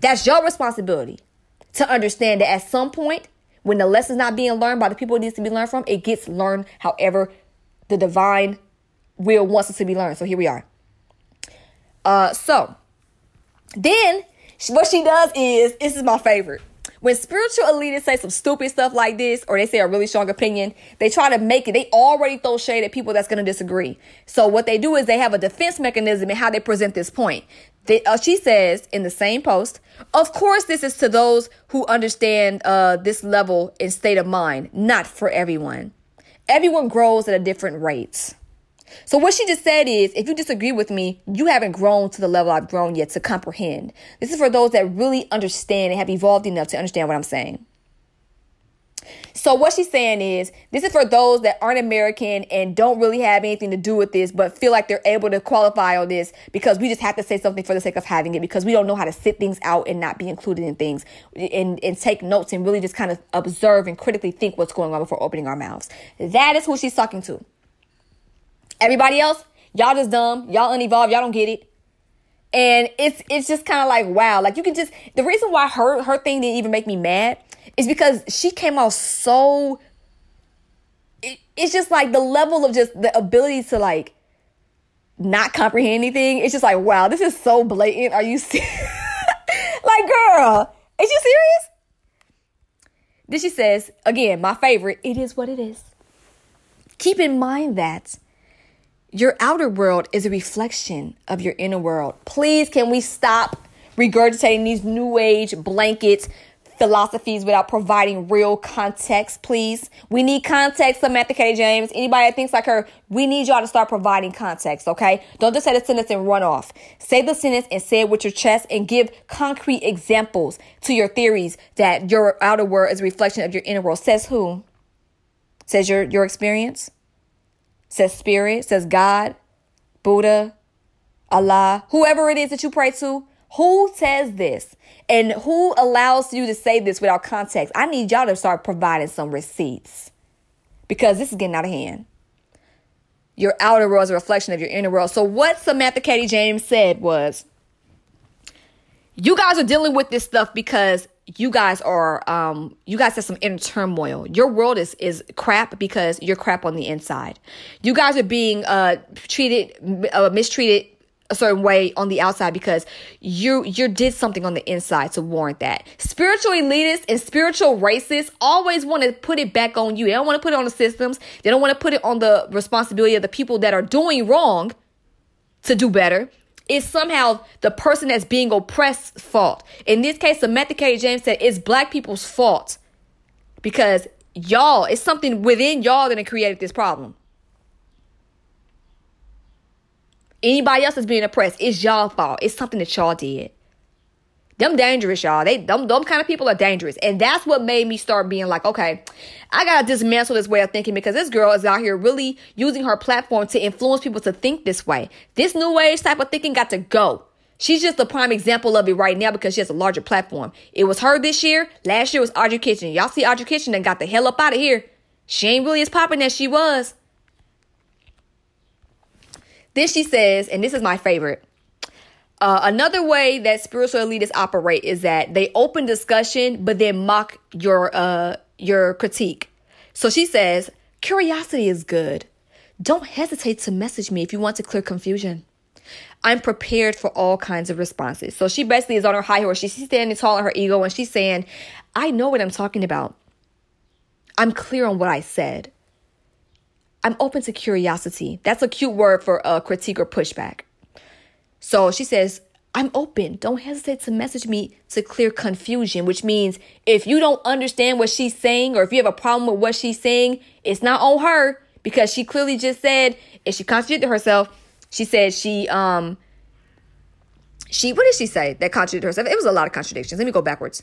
That's your responsibility to understand that at some point, when the lesson's not being learned by the people it needs to be learned from, it gets learned however the divine will wants it to be learned. So here we are. Uh, so then what she does is this is my favorite. When spiritual elitists say some stupid stuff like this, or they say a really strong opinion, they try to make it. They already throw shade at people that's going to disagree. So what they do is they have a defense mechanism in how they present this point. Uh, she says in the same post, of course, this is to those who understand uh, this level and state of mind, not for everyone. Everyone grows at a different rate. So what she just said is, if you disagree with me, you haven't grown to the level I've grown yet to comprehend. This is for those that really understand and have evolved enough to understand what I'm saying. So what she's saying is this is for those that aren't American and don't really have anything to do with this, but feel like they're able to qualify on this because we just have to say something for the sake of having it because we don't know how to sit things out and not be included in things and, and take notes and really just kind of observe and critically think what's going on before opening our mouths. That is who she's talking to. Everybody else, y'all just dumb, y'all unevolved, y'all don't get it. And it's it's just kind of like wow, like you can just the reason why her her thing didn't even make me mad is because she came out so it, it's just like the level of just the ability to like not comprehend anything. It's just like wow, this is so blatant. Are you serious? like girl, is you serious? Then she says, again, my favorite, it is what it is. Keep in mind that your outer world is a reflection of your inner world. Please, can we stop regurgitating these new age blankets philosophies without providing real context, please? We need context, Samantha K. James. Anybody that thinks like her, we need y'all to start providing context, okay? Don't just say the sentence and run off. Say the sentence and say it with your chest and give concrete examples to your theories that your outer world is a reflection of your inner world. Says who? Says your your experience? says spirit, says God, Buddha, Allah, whoever it is that you pray to. Who says this? And who allows you to say this without context? I need y'all to start providing some receipts because this is getting out of hand. Your outer world is a reflection of your inner world. So, what Samantha Katie James said was, you guys are dealing with this stuff because you guys are um you guys have some inner turmoil your world is is crap because you're crap on the inside you guys are being uh treated uh, mistreated a certain way on the outside because you you did something on the inside to warrant that. Spiritual elitists and spiritual racists always want to put it back on you. They don't want to put it on the systems. They don't want to put it on the responsibility of the people that are doing wrong to do better it's somehow the person that's being oppressed fault. In this case, Samantha K. James said it's black people's fault because y'all, it's something within y'all that created this problem. Anybody else that's being oppressed, it's y'all fault. It's something that y'all did. Them dangerous, y'all. They them, them kind of people are dangerous. And that's what made me start being like, okay, I gotta dismantle this way of thinking because this girl is out here really using her platform to influence people to think this way. This new age type of thinking got to go. She's just the prime example of it right now because she has a larger platform. It was her this year. Last year was Audrey Kitchen. Y'all see Audrey Kitchen and got the hell up out of here. She ain't really as popping as she was. Then she says, and this is my favorite. Uh, another way that spiritual elitists operate is that they open discussion, but then mock your uh, your critique. So she says, "Curiosity is good. Don't hesitate to message me if you want to clear confusion. I'm prepared for all kinds of responses." So she basically is on her high horse. She's standing tall in her ego, and she's saying, "I know what I'm talking about. I'm clear on what I said. I'm open to curiosity. That's a cute word for a critique or pushback." So she says, I'm open. Don't hesitate to message me to clear confusion, which means if you don't understand what she's saying or if you have a problem with what she's saying, it's not on her because she clearly just said, if she contradicted herself, she said she, um, she, what did she say that contradicted herself? It was a lot of contradictions. Let me go backwards.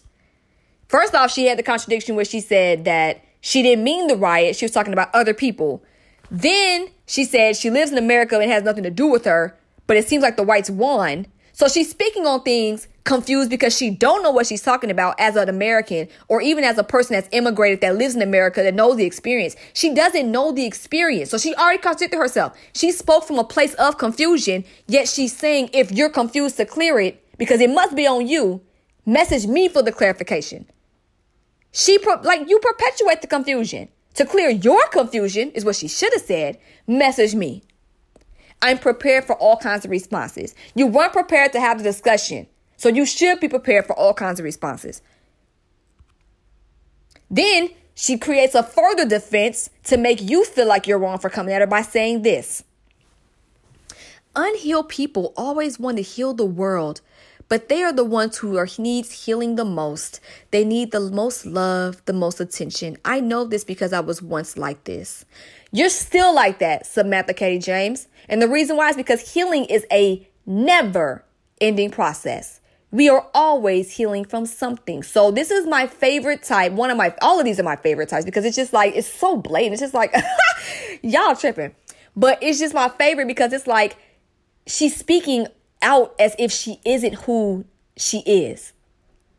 First off, she had the contradiction where she said that she didn't mean the riot. She was talking about other people. Then she said she lives in America and has nothing to do with her but it seems like the whites won. So she's speaking on things confused because she don't know what she's talking about as an American or even as a person that's immigrated that lives in America that knows the experience. She doesn't know the experience. So she already contradicted herself. She spoke from a place of confusion, yet she's saying if you're confused to clear it because it must be on you, message me for the clarification. She pro- like you perpetuate the confusion. To clear your confusion is what she should have said. Message me. I'm prepared for all kinds of responses. You weren't prepared to have the discussion. So you should be prepared for all kinds of responses. Then she creates a further defense to make you feel like you're wrong for coming at her by saying this. Unhealed people always want to heal the world, but they are the ones who are needs healing the most. They need the most love, the most attention. I know this because I was once like this. You're still like that, Samantha Katie James. And the reason why is because healing is a never ending process. We are always healing from something. So this is my favorite type. One of my, all of these are my favorite types because it's just like, it's so blatant. It's just like, y'all tripping. But it's just my favorite because it's like, she's speaking out as if she isn't who she is.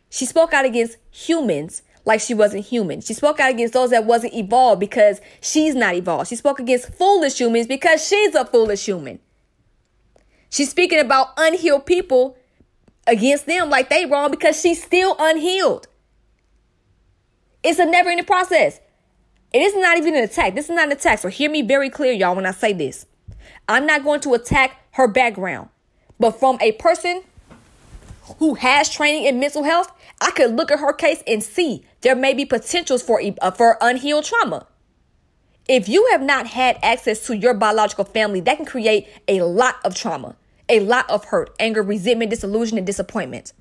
She spoke out against humans like she wasn't human. She spoke out against those that wasn't evolved because she's not evolved. She spoke against foolish humans because she's a foolish human. She's speaking about unhealed people against them like they wrong because she's still unhealed. It's a never ending process. It is not even an attack. This is not an attack. So hear me very clear, y'all, when I say this. I'm not going to attack her background. But from a person who has training in mental health, I could look at her case and see there may be potentials for, uh, for unhealed trauma. If you have not had access to your biological family, that can create a lot of trauma a lot of hurt, anger, resentment, disillusion, and disappointment.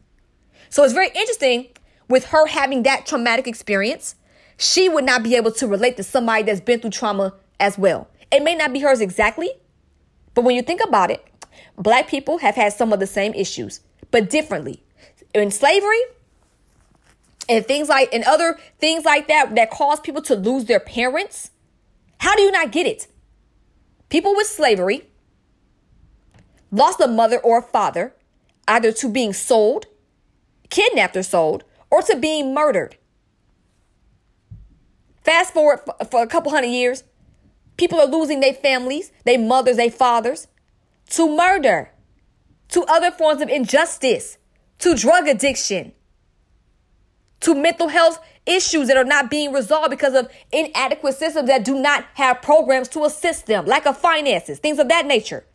So it's very interesting with her having that traumatic experience. She would not be able to relate to somebody that's been through trauma as well. It may not be hers exactly, but when you think about it, black people have had some of the same issues, but differently. In slavery, and things like and other things like that that cause people to lose their parents. How do you not get it? People with slavery lost a mother or a father, either to being sold, kidnapped or sold, or to being murdered. Fast forward for a couple hundred years, people are losing their families, their mothers, their fathers to murder, to other forms of injustice, to drug addiction, to mental health issues that are not being resolved because of inadequate systems that do not have programs to assist them, lack of finances, things of that nature.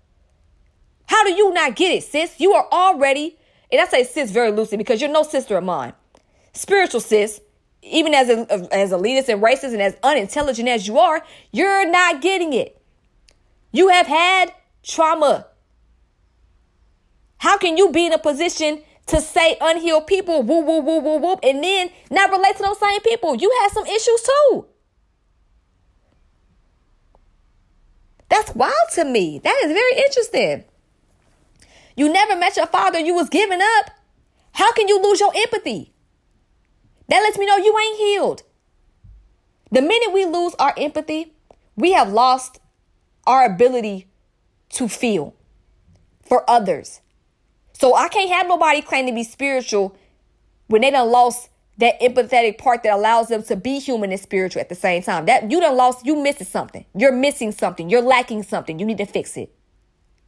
How do you not get it, sis? You are already, and I say sis very loosely because you're no sister of mine. Spiritual sis, even as a, as elitist and racist and as unintelligent as you are, you're not getting it. You have had trauma. How can you be in a position to say unhealed people, woo, woo, woo, woo, woo, and then not relate to those same people? You have some issues too. That's wild to me. That is very interesting. You never met your father, you was giving up. How can you lose your empathy? That lets me know you ain't healed. The minute we lose our empathy, we have lost our ability to feel for others. So I can't have nobody claim to be spiritual when they done lost that empathetic part that allows them to be human and spiritual at the same time. That you done lost, you missing something. You're missing something. You're lacking something. You need to fix it.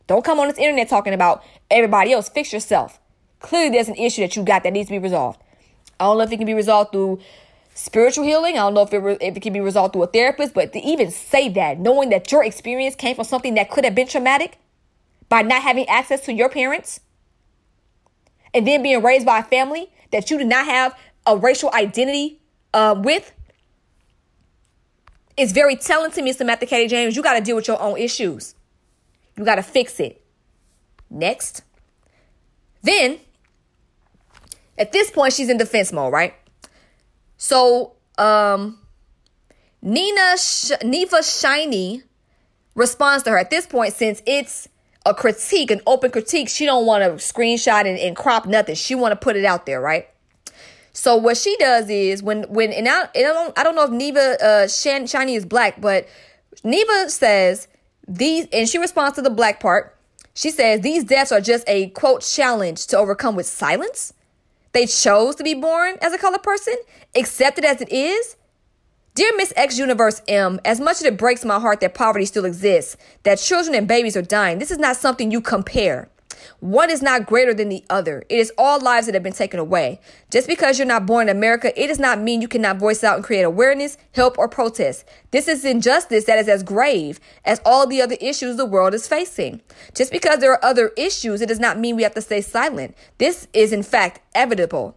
Don't come on this internet talking about everybody else. Fix yourself. Clearly, there's an issue that you got that needs to be resolved. I don't know if it can be resolved through spiritual healing. I don't know if it, re- if it can be resolved through a therapist, but to even say that, knowing that your experience came from something that could have been traumatic by not having access to your parents and then being raised by a family that you did not have a racial identity uh, with, is very telling to me, Samantha Katie James. You got to deal with your own issues. You got to fix it. Next. Then, at this point, she's in defense mode, right? So, um, Nina Sh- Neva Shiny responds to her at this point since it's a critique, an open critique. She don't want to screenshot and, and crop nothing. She want to put it out there, right? So what she does is when when and I, and I don't I don't know if Neva uh Shiny is black, but Neva says these, and she responds to the black part. She says, These deaths are just a quote challenge to overcome with silence. They chose to be born as a colored person, accepted as it is. Dear Miss X Universe M, as much as it breaks my heart that poverty still exists, that children and babies are dying, this is not something you compare. One is not greater than the other. It is all lives that have been taken away. Just because you're not born in America, it does not mean you cannot voice out and create awareness, help, or protest. This is injustice that is as grave as all the other issues the world is facing. Just because there are other issues, it does not mean we have to stay silent. This is, in fact, inevitable.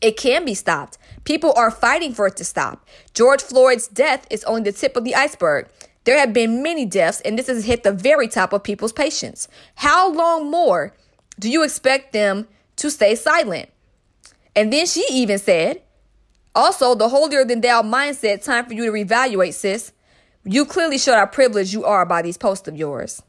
It can be stopped. People are fighting for it to stop. George Floyd's death is only the tip of the iceberg. There have been many deaths, and this has hit the very top of people's patience. How long more do you expect them to stay silent? And then she even said, also, the holier than thou mindset, time for you to reevaluate, sis. You clearly showed how privileged you are by these posts of yours.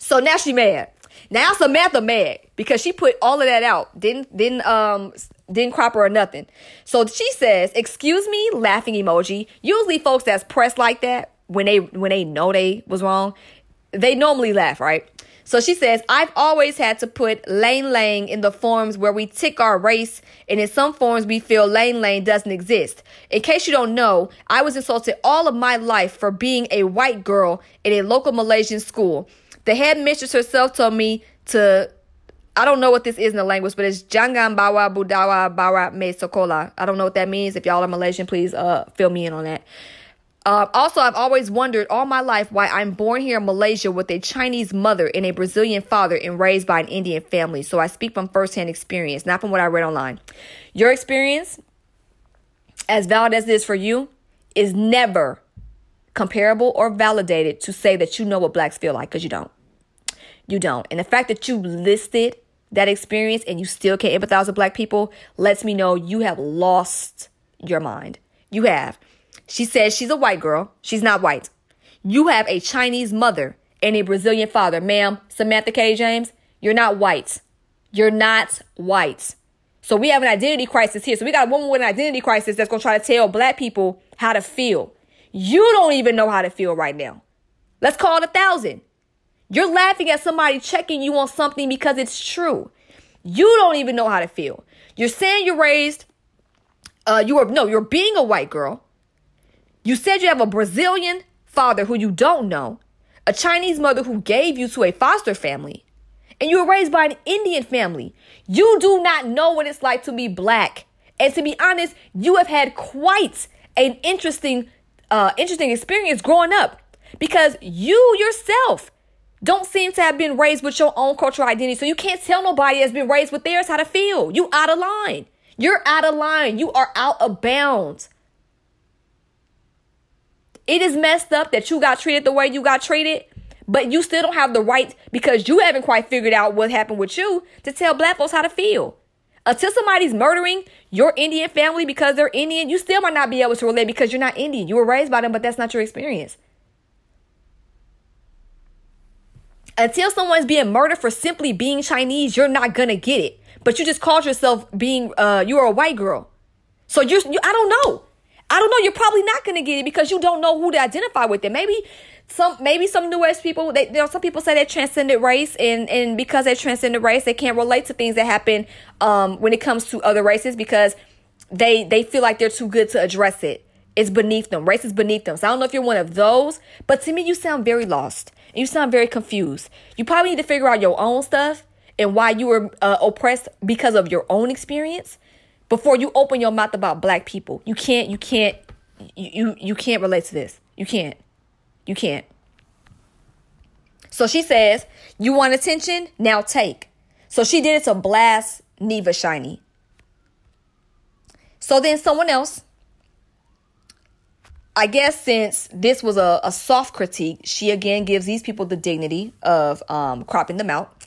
So now she mad. Now Samantha mad because she put all of that out. Didn't didn't um didn't crop her or nothing. So she says, "Excuse me," laughing emoji. Usually, folks that's pressed like that when they when they know they was wrong, they normally laugh, right? So she says, I've always had to put lain-lain in the forms where we tick our race, and in some forms we feel lain-lain doesn't exist. In case you don't know, I was insulted all of my life for being a white girl in a local Malaysian school. The headmistress herself told me to I don't know what this is in the language, but it's Jangan Bawa Budawa Bawa Me Sokola. I don't know what that means. If y'all are Malaysian, please uh fill me in on that. Uh, also, I've always wondered all my life why I'm born here in Malaysia with a Chinese mother and a Brazilian father and raised by an Indian family. So I speak from firsthand experience, not from what I read online. Your experience, as valid as it is for you, is never comparable or validated to say that you know what blacks feel like because you don't. You don't. And the fact that you listed that experience and you still can't empathize with black people lets me know you have lost your mind. You have. She says she's a white girl. She's not white. You have a Chinese mother and a Brazilian father. Ma'am, Samantha K. James, you're not white. You're not white. So we have an identity crisis here. So we got a woman with an identity crisis that's going to try to tell black people how to feel. You don't even know how to feel right now. Let's call it a thousand. You're laughing at somebody checking you on something because it's true. You don't even know how to feel. You're saying you're raised, uh, you are, no, you're being a white girl. You said you have a Brazilian father who you don't know, a Chinese mother who gave you to a foster family, and you were raised by an Indian family. You do not know what it's like to be black. And to be honest, you have had quite an interesting, uh, interesting experience growing up because you yourself don't seem to have been raised with your own cultural identity. So you can't tell nobody that's been raised with theirs how to feel. You out of line. You're out of line. You are out of bounds. It is messed up that you got treated the way you got treated, but you still don't have the right because you haven't quite figured out what happened with you to tell black folks how to feel. Until somebody's murdering your Indian family because they're Indian, you still might not be able to relate because you're not Indian. You were raised by them, but that's not your experience. Until someone's being murdered for simply being Chinese, you're not gonna get it. But you just called yourself being, uh, you're a white girl. So you're, you, I don't know. I don't know. You're probably not going to get it because you don't know who to identify with. It maybe some maybe some new age people. They, you know, some people say they transcended race, and and because they transcended race, they can't relate to things that happen um, when it comes to other races because they they feel like they're too good to address it. It's beneath them. Race is beneath them. So I don't know if you're one of those, but to me, you sound very lost. And you sound very confused. You probably need to figure out your own stuff and why you were uh, oppressed because of your own experience before you open your mouth about black people. You can't, you can't, you, you can't relate to this. You can't. You can't. So she says, You want attention? Now take. So she did it to blast Neva Shiny. So then someone else, I guess since this was a, a soft critique, she again gives these people the dignity of um, cropping them out.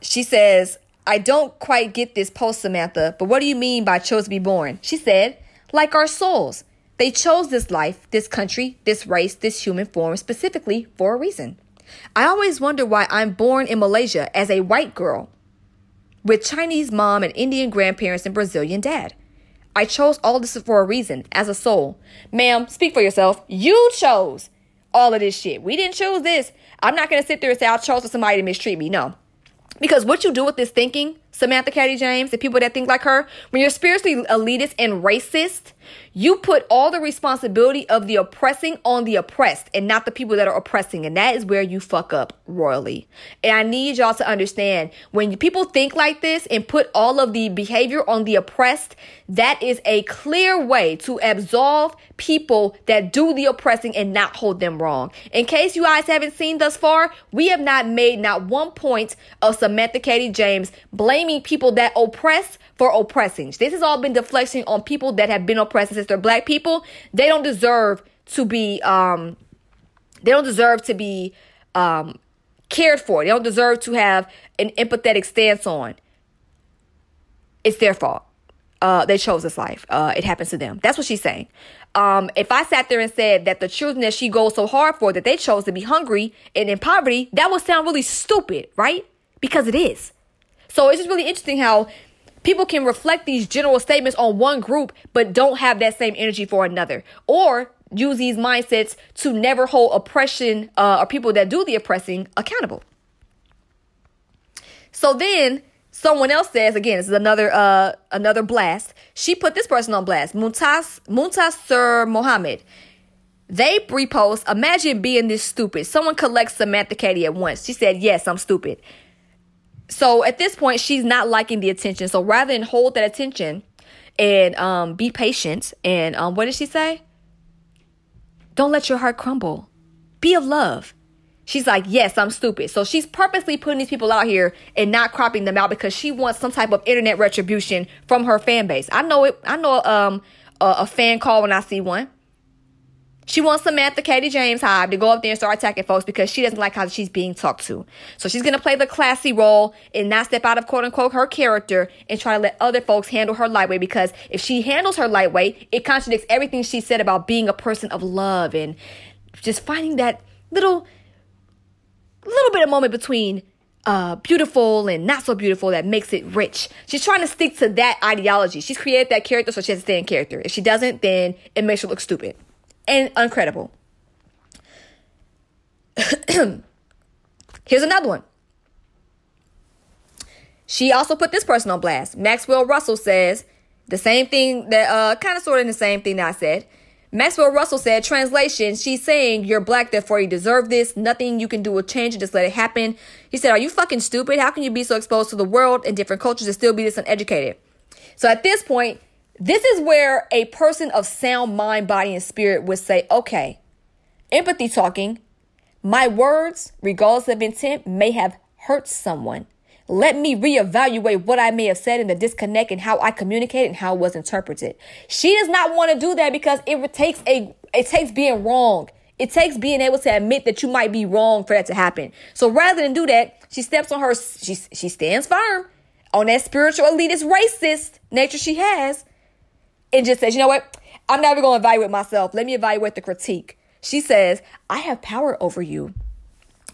She says, I don't quite get this post, Samantha, but what do you mean by chose to be born? She said, like our souls. They chose this life, this country, this race, this human form specifically for a reason. I always wonder why I'm born in Malaysia as a white girl with Chinese mom and Indian grandparents and Brazilian dad. I chose all this for a reason, as a soul. Ma'am, speak for yourself. You chose all of this shit. We didn't choose this. I'm not going to sit there and say I chose for somebody to mistreat me. No. Because what you do with this thinking, Samantha Katie James, the people that think like her, when you're spiritually elitist and racist, you put all the responsibility of the oppressing on the oppressed and not the people that are oppressing. And that is where you fuck up royally. And I need y'all to understand when people think like this and put all of the behavior on the oppressed, that is a clear way to absolve people that do the oppressing and not hold them wrong. In case you guys haven't seen thus far, we have not made not one point of Samantha Katie James blaming people that oppress for oppressing. This has all been deflection on people that have been oppressed they're black people. They don't deserve to be um they don't deserve to be um cared for. They don't deserve to have an empathetic stance on. It's their fault. uh, they chose this life. Uh, it happens to them. That's what she's saying. Um, if I sat there and said that the children that she goes so hard for, that they chose to be hungry and in poverty, that would sound really stupid, right? Because it is. So it's just really interesting how people can reflect these general statements on one group, but don't have that same energy for another. Or use these mindsets to never hold oppression uh, or people that do the oppressing accountable. So then someone else says again, this is another uh another blast. She put this person on blast, Muntas Muntasir Mohammed. They repost, imagine being this stupid. Someone collects Samantha Katie at once. She said, Yes, I'm stupid. So at this point, she's not liking the attention. So rather than hold that attention and um, be patient, and um, what did she say? Don't let your heart crumble. Be of love. She's like, yes, I'm stupid. So she's purposely putting these people out here and not cropping them out because she wants some type of internet retribution from her fan base. I know it. I know um a, a fan call when I see one. She wants Samantha Katie James Hive to go up there and start attacking folks because she doesn't like how she's being talked to. So she's going to play the classy role and not step out of quote unquote her character and try to let other folks handle her lightweight because if she handles her lightweight, it contradicts everything she said about being a person of love and just finding that little, little bit of moment between uh, beautiful and not so beautiful that makes it rich. She's trying to stick to that ideology. She's created that character, so she has to stay in character. If she doesn't, then it makes her look stupid and uncredible. Here's another one. She also put this person on blast. Maxwell Russell says the same thing that uh kind of sort of in the same thing that I said. Maxwell Russell said, translation, she's saying you're black, therefore you deserve this. Nothing you can do will change it. Just let it happen. He said, Are you fucking stupid? How can you be so exposed to the world and different cultures and still be this uneducated? So at this point, this is where a person of sound mind, body, and spirit would say, okay, empathy talking, my words, regardless of intent, may have hurt someone. Let me reevaluate what I may have said in the disconnect and how I communicated and how it was interpreted. She does not want to do that because it takes a it takes being wrong. It takes being able to admit that you might be wrong for that to happen. So rather than do that, she steps on her she she stands firm on that spiritual elitist racist nature she has and just says, you know what? I'm never going to evaluate myself. Let me evaluate the critique. She says, I have power over you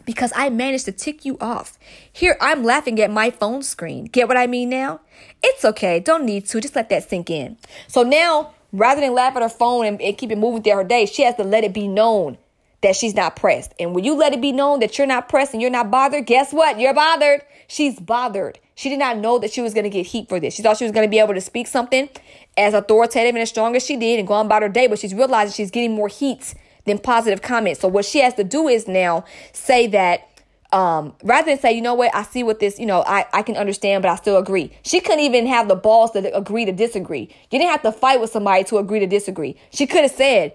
because I managed to tick you off. Here, I'm laughing at my phone screen. Get what I mean now? It's okay. Don't need to. Just let that sink in. So now, rather than laugh at her phone and, and keep it moving throughout her day, she has to let it be known that she's not pressed. And when you let it be known that you're not pressed and you're not bothered, guess what? You're bothered. She's bothered. She did not know that she was going to get heat for this. She thought she was going to be able to speak something as authoritative and as strong as she did and go on about her day, but she's realizing she's getting more heat than positive comments. So what she has to do is now say that um, rather than say, you know what, I see what this, you know, I, I can understand, but I still agree. She couldn't even have the balls to agree to disagree. You didn't have to fight with somebody to agree to disagree. She could have said,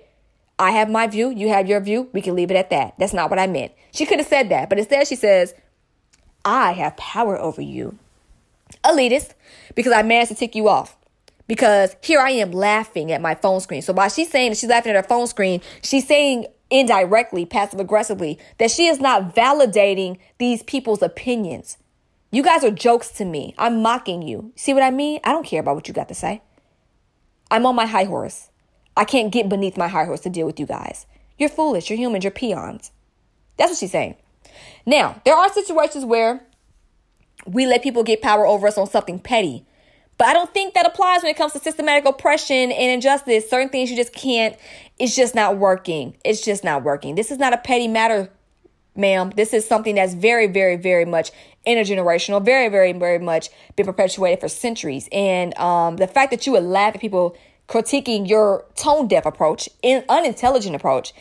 I have my view, you have your view, we can leave it at that. That's not what I meant. She could have said that, but instead she says, I have power over you elitist because I managed to tick you off. Because here I am laughing at my phone screen. So while she's saying that she's laughing at her phone screen, she's saying indirectly, passive aggressively, that she is not validating these people's opinions. You guys are jokes to me. I'm mocking you. See what I mean? I don't care about what you got to say. I'm on my high horse. I can't get beneath my high horse to deal with you guys. You're foolish. You're humans. You're peons. That's what she's saying. Now, there are situations where we let people get power over us on something petty. But I don't think that applies when it comes to systematic oppression and injustice. Certain things you just can't, it's just not working. It's just not working. This is not a petty matter, ma'am. This is something that's very, very, very much intergenerational, very, very, very much been perpetuated for centuries. And um, the fact that you would laugh at people critiquing your tone deaf approach, in, unintelligent approach,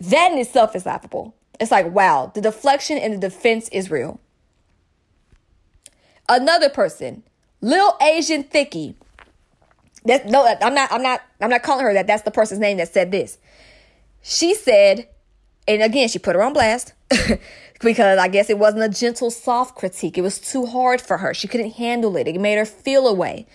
that in itself is laughable. It's like, wow, the deflection and the defense is real. Another person, Lil Asian Thickie. That no, I'm not. I'm not. I'm not calling her that. That's the person's name that said this. She said, and again, she put her on blast because I guess it wasn't a gentle, soft critique. It was too hard for her. She couldn't handle it. It made her feel away.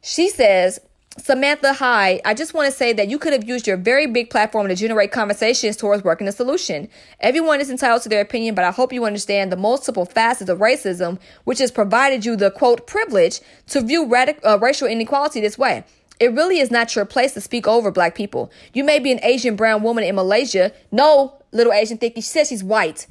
She says, Samantha, hi. I just want to say that you could have used your very big platform to generate conversations towards working a solution. Everyone is entitled to their opinion, but I hope you understand the multiple facets of racism, which has provided you the quote privilege to view radic- uh, racial inequality this way. It really is not your place to speak over black people. You may be an Asian brown woman in Malaysia. No, little Asian thinky. She says she's white.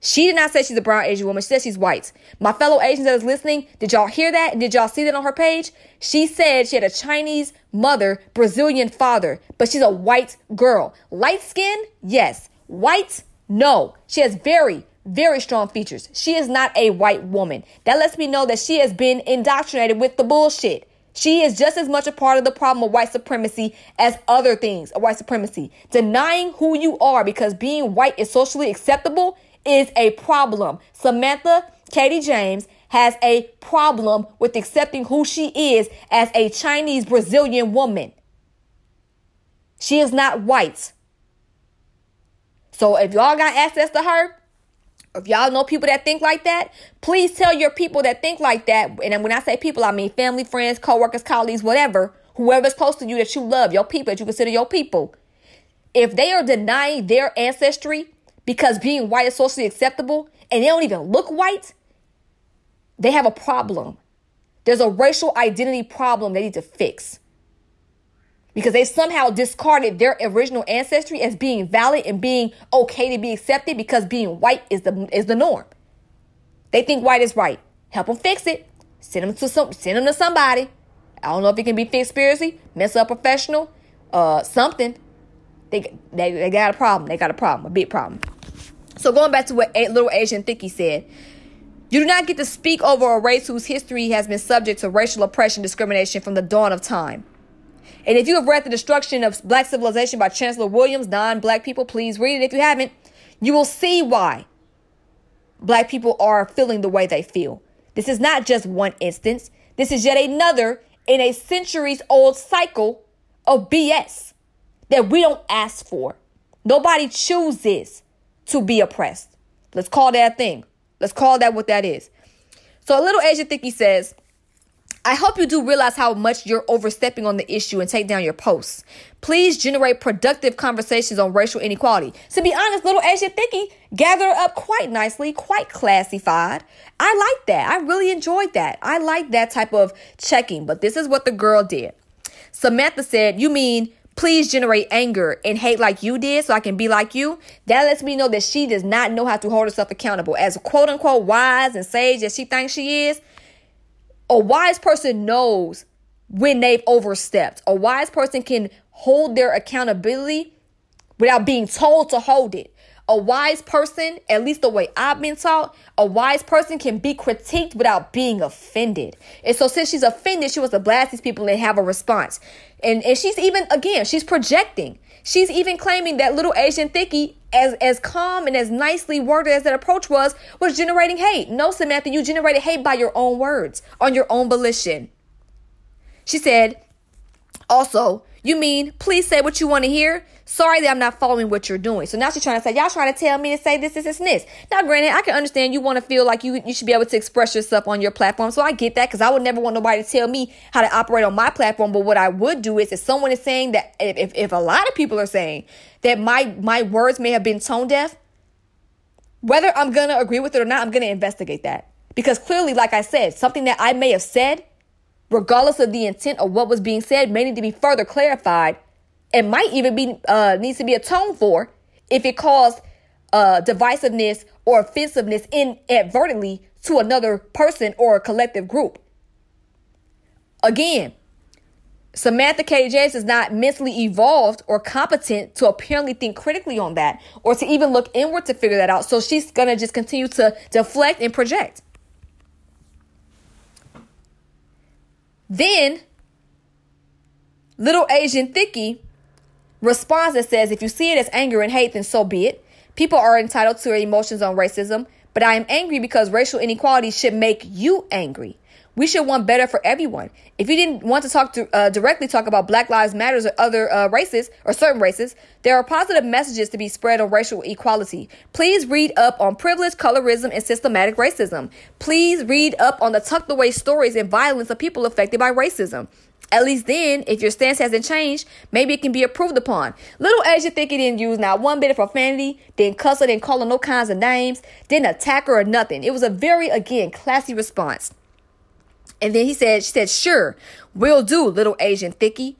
She did not say she's a brown Asian woman. She said she's white. My fellow Asians that is listening, did y'all hear that? Did y'all see that on her page? She said she had a Chinese mother, Brazilian father, but she's a white girl. Light skin? Yes. White? No. She has very, very strong features. She is not a white woman. That lets me know that she has been indoctrinated with the bullshit. She is just as much a part of the problem of white supremacy as other things of white supremacy. Denying who you are because being white is socially acceptable is a problem. Samantha Katie James has a problem with accepting who she is as a Chinese Brazilian woman. She is not white. So if y'all got access to her, if y'all know people that think like that, please tell your people that think like that. And when I say people, I mean family, friends, co-workers, colleagues, whatever, whoever's close to you that you love, your people that you consider your people. If they are denying their ancestry because being white is socially acceptable and they don't even look white, they have a problem. There's a racial identity problem they need to fix. Because they somehow discarded their original ancestry as being valid and being okay to be accepted because being white is the is the norm. They think white is right. Help them fix it. Send them to some send them to somebody. I don't know if it can be fixed spiritually, mental professional, uh, something. They, they they got a problem. They got a problem, a big problem. So going back to what little Asian Thicky said, you do not get to speak over a race whose history has been subject to racial oppression and discrimination from the dawn of time. And if you have read The Destruction of Black Civilization by Chancellor Williams, non black people, please read it if you haven't. You will see why black people are feeling the way they feel. This is not just one instance, this is yet another in a centuries old cycle of BS that we don't ask for. Nobody chooses to be oppressed. Let's call that thing. Let's call that what that is. So a little Asian Thicky says, I hope you do realize how much you're overstepping on the issue and take down your posts. Please generate productive conversations on racial inequality. To be honest, little Asian Thicky gathered up quite nicely, quite classified. I like that. I really enjoyed that. I like that type of checking, but this is what the girl did. Samantha said, You mean please generate anger and hate like you did so I can be like you, that lets me know that she does not know how to hold herself accountable. As quote unquote wise and sage as she thinks she is, a wise person knows when they've overstepped. A wise person can hold their accountability without being told to hold it a wise person, at least the way I've been taught, a wise person can be critiqued without being offended. And so since she's offended, she wants to blast these people and have a response. And and she's even again, she's projecting. She's even claiming that little Asian thickie, as as calm and as nicely worded as that approach was, was generating hate. No, Samantha, you generated hate by your own words, on your own volition. She said, also, you mean, please say what you want to hear? Sorry that I'm not following what you're doing. So now she's trying to say, y'all trying to tell me to say this, this, this, and this. Now, granted, I can understand you want to feel like you, you should be able to express yourself on your platform. So I get that because I would never want nobody to tell me how to operate on my platform. But what I would do is if someone is saying that, if, if a lot of people are saying that my, my words may have been tone deaf, whether I'm going to agree with it or not, I'm going to investigate that. Because clearly, like I said, something that I may have said, regardless of the intent of what was being said, may need to be further clarified it might even be uh, needs to be atoned for if it caused uh, divisiveness or offensiveness inadvertently to another person or a collective group. Again, Samantha K. James is not mentally evolved or competent to apparently think critically on that or to even look inward to figure that out. So she's going to just continue to deflect and project. Then, little Asian Thicky response that says, if you see it as anger and hate, then so be it. People are entitled to their emotions on racism, but I am angry because racial inequality should make you angry. We should want better for everyone. If you didn't want to talk to uh, directly talk about Black Lives Matters or other uh, races or certain races, there are positive messages to be spread on racial equality. Please read up on privilege, colorism, and systematic racism. Please read up on the tucked away stories and violence of people affected by racism. At least then, if your stance hasn't changed, maybe it can be approved upon. Little Asia think didn't use not one bit of profanity, didn't cuss her, didn't call her no kinds of names, didn't attack her or nothing. It was a very, again, classy response. And then he said, she said, sure, we'll do, little Asian thicky.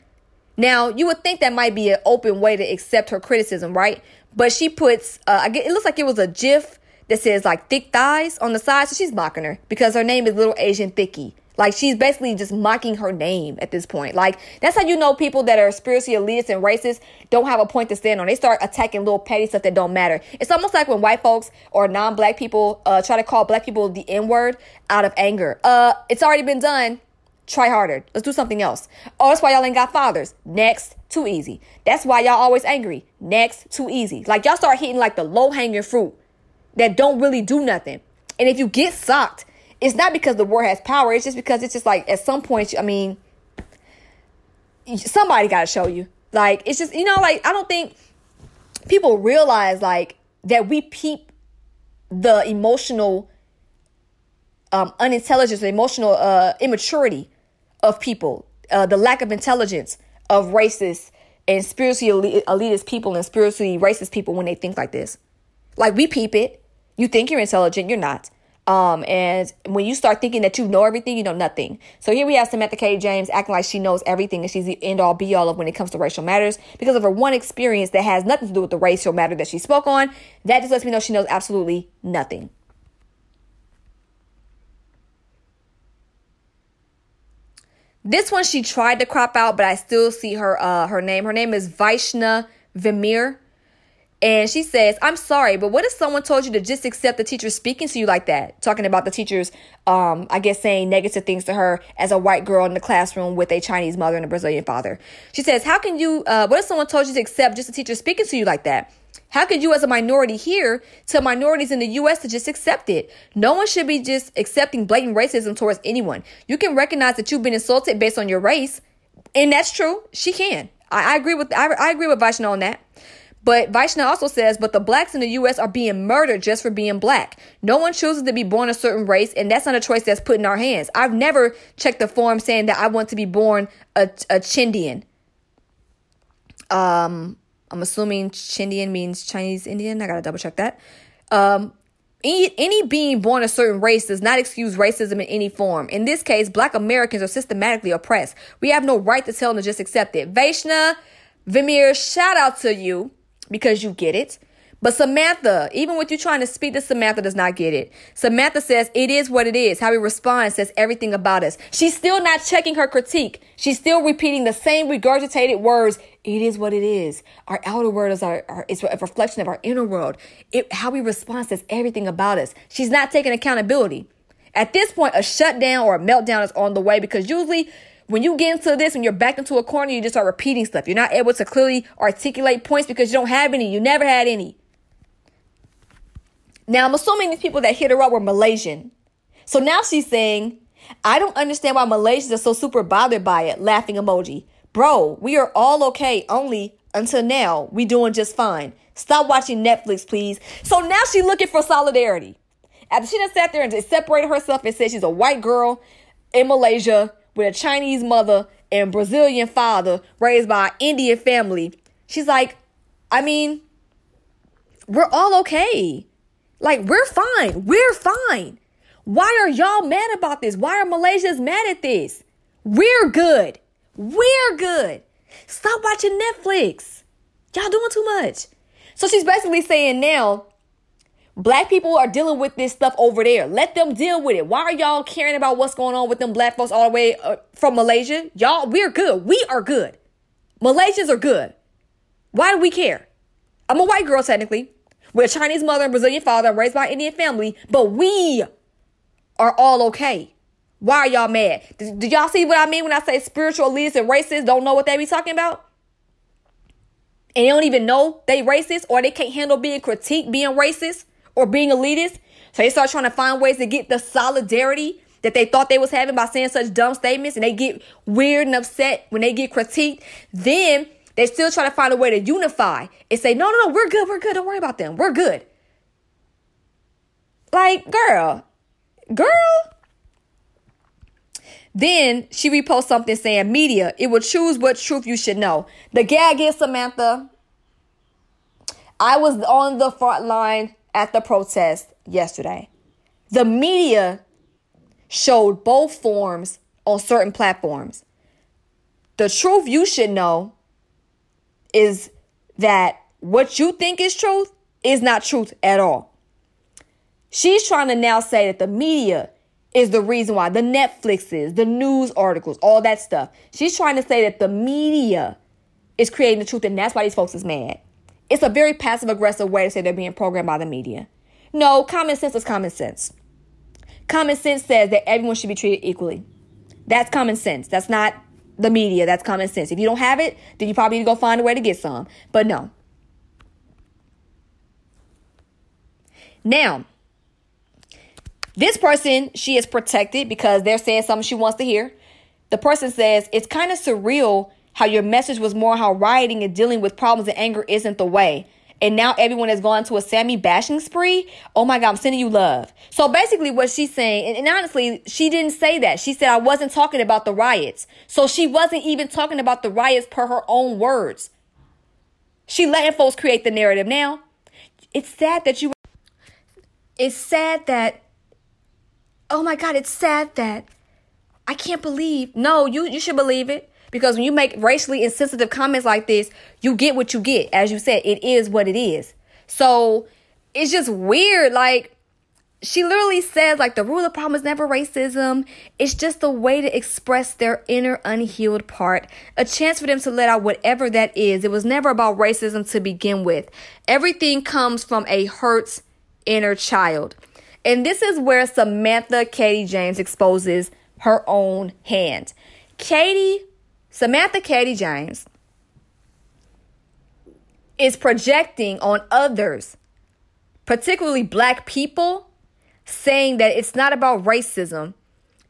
Now, you would think that might be an open way to accept her criticism, right? But she puts, uh, I get, it looks like it was a GIF that says like thick thighs on the side. So she's mocking her because her name is little Asian thickie. Like she's basically just mocking her name at this point. Like that's how you know people that are spiritually elitist and racist don't have a point to stand on. They start attacking little petty stuff that don't matter. It's almost like when white folks or non-black people uh, try to call black people the N-word out of anger. Uh, it's already been done. Try harder. Let's do something else. Oh, that's why y'all ain't got fathers. Next, too easy. That's why y'all always angry. Next, too easy. Like y'all start hitting like the low hanging fruit that don't really do nothing. And if you get socked, it's not because the word has power. It's just because it's just like at some point, I mean, somebody got to show you. Like, it's just, you know, like, I don't think people realize like that we peep the emotional um, unintelligence, the emotional uh, immaturity of people, uh, the lack of intelligence of racist and spiritually elitist people and spiritually racist people when they think like this. Like, we peep it. You think you're intelligent, you're not. Um, and when you start thinking that you know everything, you know nothing. So here we have Samantha K. James acting like she knows everything and she's the end all be all of when it comes to racial matters because of her one experience that has nothing to do with the racial matter that she spoke on. That just lets me know she knows absolutely nothing. This one she tried to crop out, but I still see her uh her name. Her name is Vaishna Vimir. And she says, I'm sorry, but what if someone told you to just accept the teacher speaking to you like that? Talking about the teachers, um, I guess saying negative things to her as a white girl in the classroom with a Chinese mother and a Brazilian father. She says, How can you, uh, what if someone told you to accept just a teacher speaking to you like that? How could you, as a minority here, tell minorities in the U.S. to just accept it? No one should be just accepting blatant racism towards anyone. You can recognize that you've been insulted based on your race, and that's true. She can. I, I agree with I, I agree with Vaishna on that. But Vaishna also says, but the blacks in the U.S. are being murdered just for being black. No one chooses to be born a certain race, and that's not a choice that's put in our hands. I've never checked the form saying that I want to be born a, a Chindian. Um, I'm assuming Chindian means Chinese Indian. I gotta double check that. Um, any, any being born a certain race does not excuse racism in any form. In this case, black Americans are systematically oppressed. We have no right to tell them to just accept it. Vaishna, Vimir, shout out to you because you get it. But Samantha, even with you trying to speak to Samantha, does not get it. Samantha says it is what it is. How he responds says everything about us. She's still not checking her critique. She's still repeating the same regurgitated words. It is what it is. Our outer world is our, our is a reflection of our inner world. It, how we respond says everything about us. She's not taking accountability. At this point, a shutdown or a meltdown is on the way because usually when you get into this when you're backed into a corner, you just start repeating stuff. You're not able to clearly articulate points because you don't have any. You never had any. Now, I'm assuming these people that hit her up were Malaysian. So now she's saying, I don't understand why Malaysians are so super bothered by it. Laughing emoji. Bro, we are all okay, only until now, we doing just fine. Stop watching Netflix, please. So now she's looking for solidarity. After she just sat there and just separated herself and said she's a white girl in Malaysia with a Chinese mother and Brazilian father raised by an Indian family. She's like, I mean, we're all okay. Like, we're fine. We're fine. Why are y'all mad about this? Why are Malaysians mad at this? We're good. We're good. Stop watching Netflix. Y'all doing too much. So she's basically saying now Black people are dealing with this stuff over there. Let them deal with it. Why are y'all caring about what's going on with them black folks all the way uh, from Malaysia? Y'all, we're good. We are good. Malaysians are good. Why do we care? I'm a white girl, technically, with a Chinese mother and Brazilian father, raised by an Indian family, but we are all okay. Why are y'all mad? Do, y'all see what I mean when I say spiritual leaders and racists don't know what they be talking about? And they don't even know they racist or they can't handle being critiqued being racist? Or being elitist. So they start trying to find ways to get the solidarity that they thought they was having by saying such dumb statements and they get weird and upset when they get critiqued, then they still try to find a way to unify and say, no, no, no, we're good, we're good, don't worry about them, we're good. Like, girl, girl. Then she reposts something saying, media, it will choose what truth you should know. The gag is, Samantha, I was on the front line at the protest yesterday. The media showed both forms on certain platforms. The truth you should know is that what you think is truth is not truth at all. She's trying to now say that the media is the reason why the Netflixes, the news articles, all that stuff. She's trying to say that the media is creating the truth, and that's why these folks is mad. It's a very passive aggressive way to say they're being programmed by the media. No, common sense is common sense. Common sense says that everyone should be treated equally. That's common sense. That's not the media. That's common sense. If you don't have it, then you probably need to go find a way to get some. But no. Now, this person, she is protected because they're saying something she wants to hear. The person says, It's kind of surreal how your message was more how rioting and dealing with problems and anger isn't the way. And now everyone has gone to a Sammy bashing spree. Oh my God, I'm sending you love. So basically, what she's saying, and, and, honestly, she didn't say that. She said, I wasn't talking about the riots. So she wasn't even talking about the riots per her own words. She letting folks create the narrative. Now, it's sad that you. It's sad that. Oh my God, it's sad that. I can't believe. No, you, you should believe it. Because when you make racially insensitive comments like this, you get what you get. As you said, it is what it is. So it's just weird. Like, she literally says, like, the rule of problem is never racism. It's just a way to express their inner unhealed part, a chance for them to let out whatever that is. It was never about racism to begin with. Everything comes from a hurt inner child. And this is where Samantha Katie James exposes her own hand. Katie Samantha Katie James is projecting on others, particularly black people, saying that it's not about racism.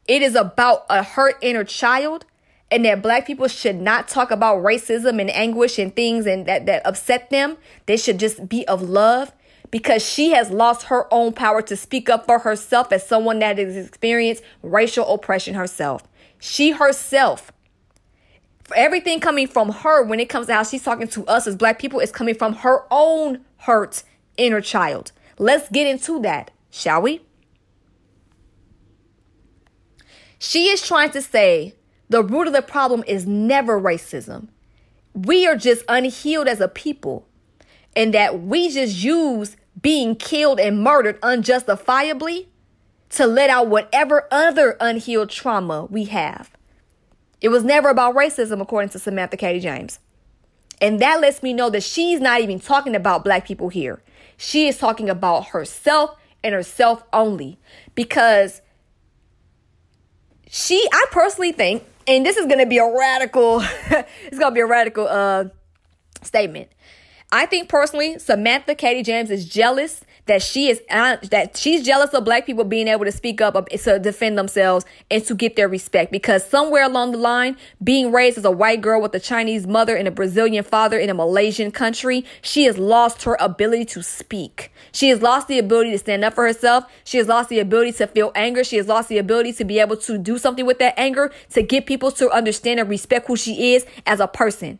It is about a hurt inner child and that black people should not talk about racism and anguish and things and that, that upset them. They should just be of love because she has lost her own power to speak up for herself as someone that has experienced racial oppression herself. She herself everything coming from her when it comes to how she's talking to us as black people is coming from her own hurt inner child. Let's get into that, shall we? She is trying to say the root of the problem is never racism. We are just unhealed as a people, and that we just use being killed and murdered unjustifiably to let out whatever other unhealed trauma we have. It was never about racism, according to Samantha Katie James. And that lets me know that she's not even talking about black people here. She is talking about herself and herself only. Because she, I personally think, and this is going to be a radical, it's going to be a radical uh, statement. I think personally, Samantha Katie James is jealous that she is uh, that she's jealous of black people being able to speak up to defend themselves and to get their respect. Because somewhere along the line being raised as a white girl with a chinese mother and a brazilian father in a malaysian country she has lost her ability to speak. She has lost the ability to stand up for herself. She has lost the ability to feel anger. She has lost the ability to be able to do something with that anger to get people to understand and respect who she is as a person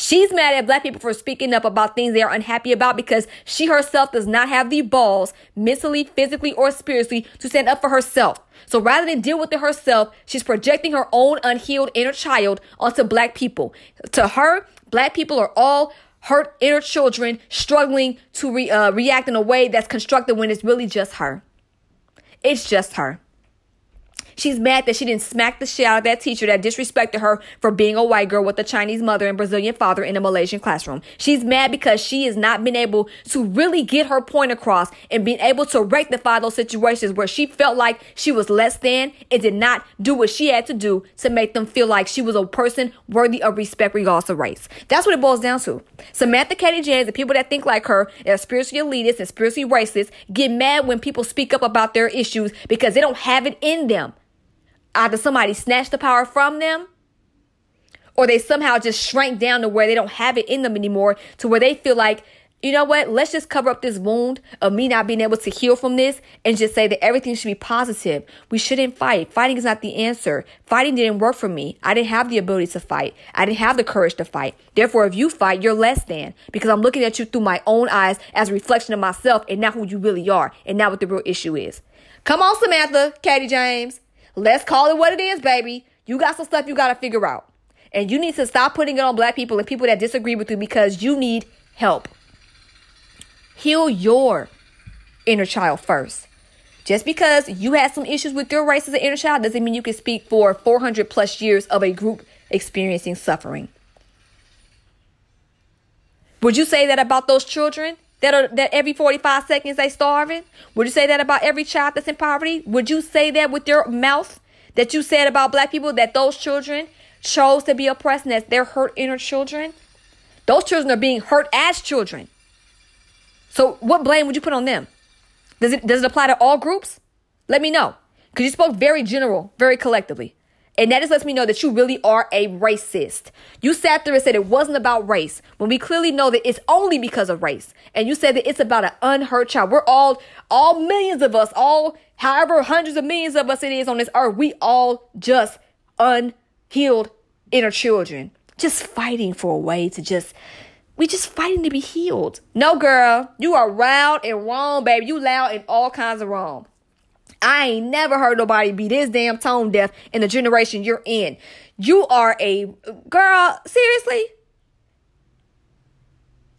She's mad at black people for speaking up about things they are unhappy about because she herself does not have the balls, mentally, physically, or spiritually, to stand up for herself. So rather than deal with it herself, she's projecting her own unhealed inner child onto black people. To her, black people are all hurt inner children struggling to re, uh, react in a way that's constructive when it's really just her. It's just her. She's mad that she didn't smack the shit out of that teacher that disrespected her for being a white girl with a Chinese mother and Brazilian father in a Malaysian classroom. She's mad because she has not been able to really get her point across and being able to rectify those situations where she felt like she was less than and did not do what she had to do to make them feel like she was a person worthy of respect regardless of race. That's what it boils down to. Samantha Katie James and people that think like her are spiritually elitist and spiritually racist get mad when people speak up about their issues because they don't have it in them. Either somebody snatched the power from them or they somehow just shrank down to where they don't have it in them anymore to where they feel like you know what? Let's just cover up this wound of me not being able to heal from this and just say that everything should be positive. We shouldn't fight. Fighting is not the answer. Fighting didn't work for me. I didn't have the ability to fight. I didn't have the courage to fight. Therefore, if you fight, you're less than because I'm looking at you through my own eyes as a reflection of myself and not who you really are and not what the real issue is. Come on, Samantha, Katie James. Let's call it what it is, baby. You got some stuff you got to figure out. And you need to stop putting it on black people and people that disagree with you because you need help. Heal your inner child first. Just because you had some issues with your race as an inner child doesn't mean you can speak for 400 plus years of a group experiencing suffering. Would you say that about those children that are that every 45 seconds they starving? Would you say that about every child that's in poverty? Would you say that with your mouth that you said about black people that those children chose to be oppressed and that they're hurt inner children? Those children are being hurt as children. So what blame would you put on them? Does it does it apply to all groups? Let me know. Because you spoke very general, very collectively. And that just lets me know that you really are a racist. You sat there and said it wasn't about race when we clearly know that it's only because of race. And you said that it's about an unhurt child. We're all, all millions of us, all however hundreds of millions of us it is on this earth, we all just unhealed inner children, just fighting for a way to just we just fighting to be healed. No, girl, you are loud and wrong, baby. You loud and all kinds of wrong. I ain't never heard nobody be this damn tone deaf in the generation you're in. You are a girl, seriously?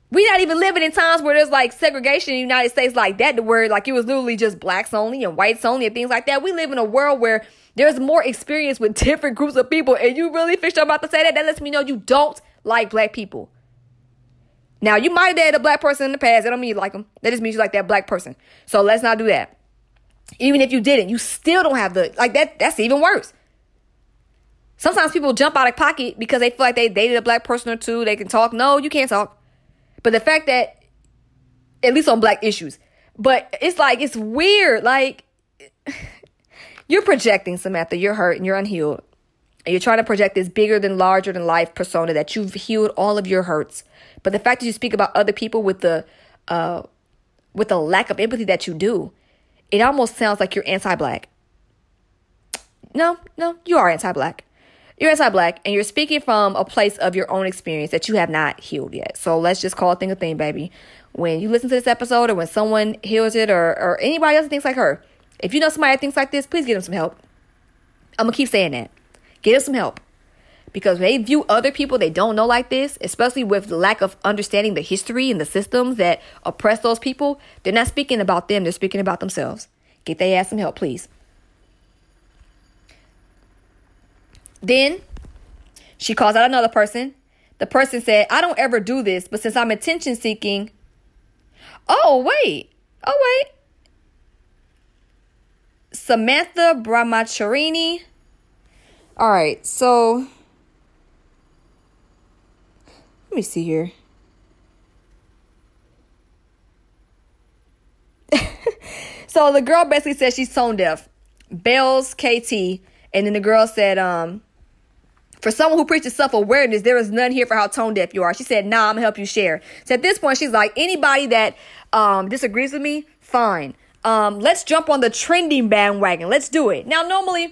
We not even living in times where there's like segregation in the United States like that, to where like it was literally just blacks only and whites only and things like that. We live in a world where there's more experience with different groups of people, and you really fish I'm about to say that. That lets me know you don't like black people. Now, you might have dated a black person in the past. That don't mean you like them. That just means you like that black person. So let's not do that. Even if you didn't, you still don't have the, like that, that's even worse. Sometimes people jump out of pocket because they feel like they dated a black person or two. They can talk. No, you can't talk. But the fact that, at least on black issues, but it's like, it's weird. Like, you're projecting, Samantha. You're hurt and you're unhealed. And you're trying to project this bigger than larger than life persona that you've healed all of your hurts but the fact that you speak about other people with the uh, with the lack of empathy that you do, it almost sounds like you're anti-black. No, no, you are anti-black. You're anti-black, and you're speaking from a place of your own experience that you have not healed yet. So let's just call a thing a thing, baby. When you listen to this episode, or when someone hears it, or or anybody else thinks like her, if you know somebody that thinks like this, please give them some help. I'm gonna keep saying that. Get them some help because they view other people they don't know like this, especially with the lack of understanding the history and the systems that oppress those people, they're not speaking about them, they're speaking about themselves. Get their ass some help, please. Then she calls out another person. The person said, I don't ever do this, but since I'm attention seeking, oh, wait, oh, wait. Samantha Brahmacharini. All right, so let me see here. so the girl basically said she's tone deaf. Bells KT. And then the girl said, um, for someone who preaches self awareness, there is none here for how tone deaf you are. She said, nah, I'm gonna help you share. So at this point, she's like, anybody that um, disagrees with me, fine. Um, let's jump on the trending bandwagon. Let's do it. Now, normally,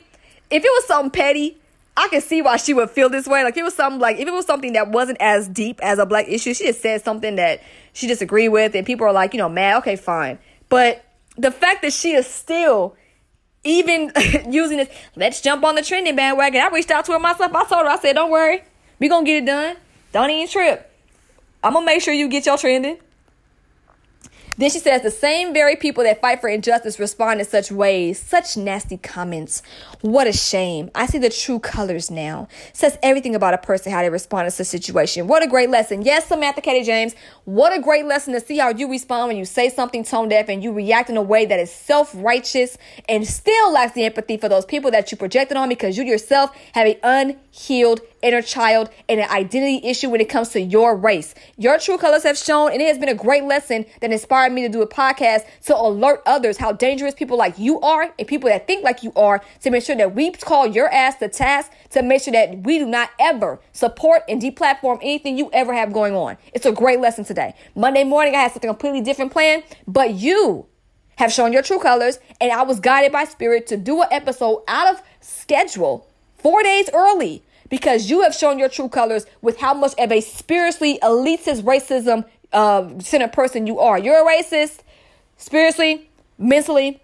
if it was something petty, I can see why she would feel this way. Like it was something like if it was something that wasn't as deep as a black issue, she just said something that she disagreed with, and people are like, you know, mad. Okay, fine. But the fact that she is still even using this, let's jump on the trending bandwagon. I reached out to her myself. I told her, I said, don't worry, we gonna get it done. Don't even trip. I'm gonna make sure you get your trending. Then she says the same very people that fight for injustice respond in such ways. Such nasty comments. What a shame. I see the true colors now. Says everything about a person, how they respond to a situation. What a great lesson. Yes, Samantha Katie James, what a great lesson to see how you respond when you say something tone deaf and you react in a way that is self righteous and still lacks the empathy for those people that you projected on because you yourself have an unhealed inner child and an identity issue when it comes to your race. Your true colors have shown, and it has been a great lesson that inspired me to do a podcast to alert others how dangerous people like you are and people that think like you are to make sure that we call your ass to task to make sure that we do not ever support and deplatform anything you ever have going on. It's a great lesson today. Monday morning, I had something completely different planned, but you have shown your true colors, and I was guided by spirit to do an episode out of schedule four days early because you have shown your true colors with how much of a spiritually elitist racism uh, centered person you are. You're a racist spiritually, mentally,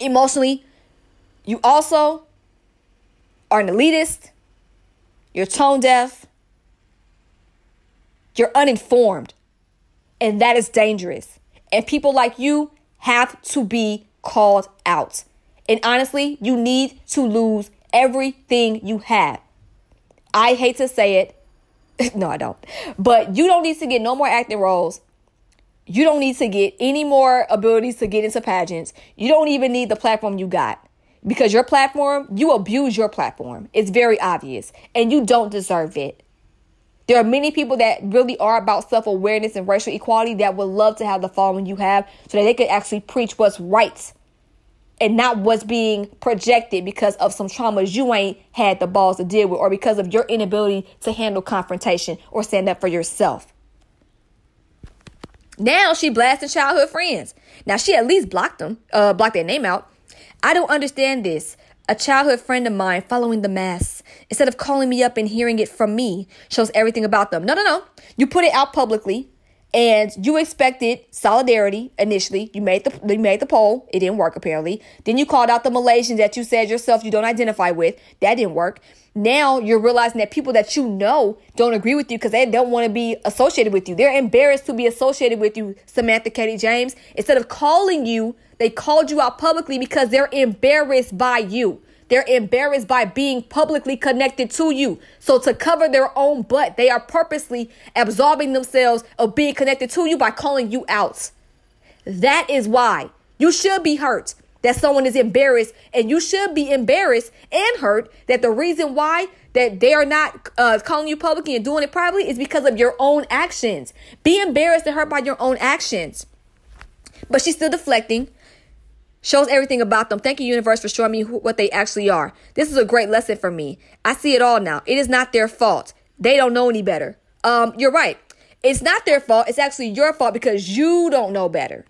emotionally. You also are an elitist. You're tone deaf. You're uninformed. And that is dangerous. And people like you have to be called out. And honestly, you need to lose everything you have. I hate to say it. no, I don't. But you don't need to get no more acting roles. You don't need to get any more abilities to get into pageants. You don't even need the platform you got. Because your platform, you abuse your platform. It's very obvious. And you don't deserve it. There are many people that really are about self awareness and racial equality that would love to have the following you have so that they could actually preach what's right and not what's being projected because of some traumas you ain't had the balls to deal with or because of your inability to handle confrontation or stand up for yourself. Now she blasting childhood friends. Now she at least blocked them, uh, blocked their name out. I don't understand this. A childhood friend of mine following the mass, instead of calling me up and hearing it from me, shows everything about them. No, no, no. You put it out publicly and you expected solidarity initially. You made the you made the poll. It didn't work apparently. Then you called out the Malaysians that you said yourself you don't identify with. That didn't work. Now you're realizing that people that you know don't agree with you because they don't want to be associated with you. They're embarrassed to be associated with you, Samantha Katie James. Instead of calling you, they called you out publicly because they're embarrassed by you. They're embarrassed by being publicly connected to you. So to cover their own butt, they are purposely absolving themselves of being connected to you by calling you out. That is why you should be hurt that someone is embarrassed and you should be embarrassed and hurt that the reason why that they are not uh, calling you publicly and doing it privately is because of your own actions. Be embarrassed and hurt by your own actions. But she's still deflecting shows everything about them. Thank you, universe, for showing me who, what they actually are. This is a great lesson for me. I see it all now. It is not their fault. They don't know any better. Um, you're right. It's not their fault. It's actually your fault because you don't know better.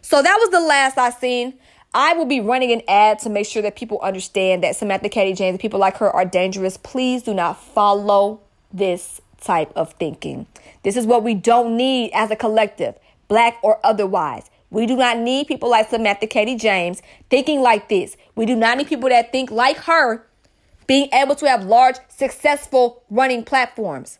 So that was the last I seen. I will be running an ad to make sure that people understand that Samantha Katie James and people like her are dangerous. Please do not follow this type of thinking. This is what we don't need as a collective, black or otherwise. We do not need people like Samantha Katie James thinking like this. We do not need people that think like her being able to have large, successful running platforms.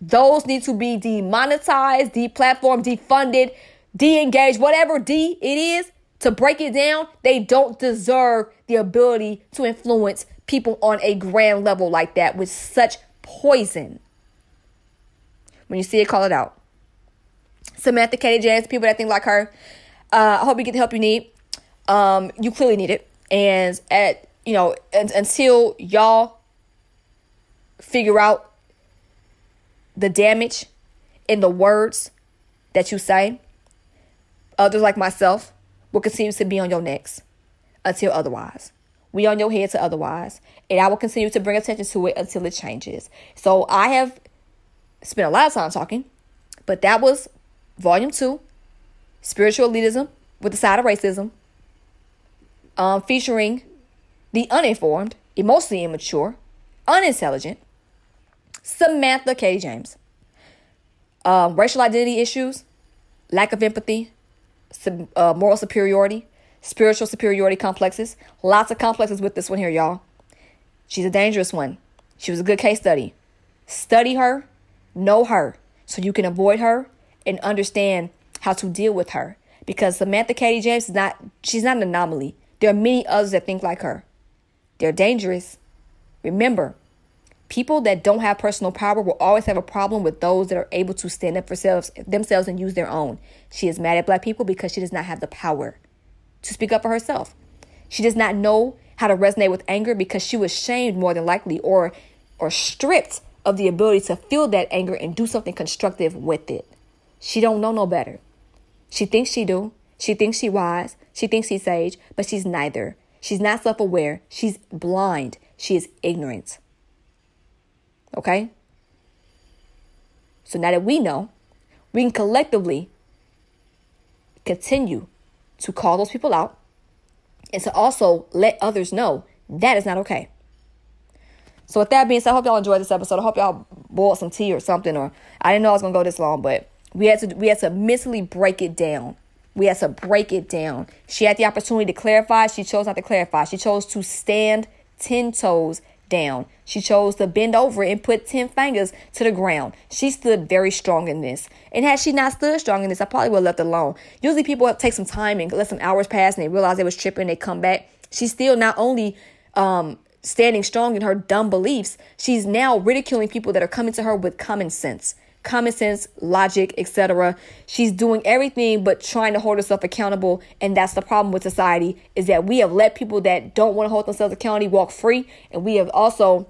Those need to be demonetized, deplatformed, defunded, de-engaged, whatever D it is. To break it down, they don't deserve the ability to influence people on a grand level like that with such poison. When you see it, call it out. Samantha Katie James, people that think like her. Uh, I hope you get the help you need. Um, you clearly need it. And at you know, until y'all figure out the damage in the words that you say, others like myself will continue to be on your necks until otherwise. We on your head to otherwise. And I will continue to bring attention to it until it changes. So I have spent a lot of time talking, but that was Volume 2, Spiritual Elitism with the Side of Racism, um, featuring the uninformed, emotionally immature, unintelligent, Samantha K. James. Um, racial identity issues, lack of empathy, sub, uh, moral superiority, spiritual superiority complexes. Lots of complexes with this one here, y'all. She's a dangerous one. She was a good case study. Study her, know her, so you can avoid her and understand how to deal with her. Because Samantha Katie James is not she's not an anomaly. There are many others that think like her. They're dangerous. Remember, people that don't have personal power will always have a problem with those that are able to stand up for themselves, themselves and use their own. She is mad at black people because she does not have the power to speak up for herself. She does not know how to resonate with anger because she was shamed more than likely or or stripped of the ability to feel that anger and do something constructive with it. She don't know no better. She thinks she do. She thinks she wise. She thinks she's sage, but she's neither. She's not self-aware. She's blind. She is ignorant. Okay? So now that we know, we can collectively continue to call those people out and to also let others know that is not okay. So with that being said, I hope y'all enjoyed this episode. I hope y'all boiled some tea or something. Or I didn't know I was gonna go this long, but we had to we had to mentally break it down. We had to break it down. She had the opportunity to clarify. She chose not to clarify. She chose to stand ten toes down. She chose to bend over and put 10 fingers to the ground. She stood very strong in this. And had she not stood strong in this, I probably would have left alone. Usually people take some time and let some hours pass and they realize they was tripping, they come back. She's still not only um, standing strong in her dumb beliefs, she's now ridiculing people that are coming to her with common sense. Common sense, logic, etc. She's doing everything but trying to hold herself accountable, and that's the problem with society is that we have let people that don't want to hold themselves accountable walk free, and we have also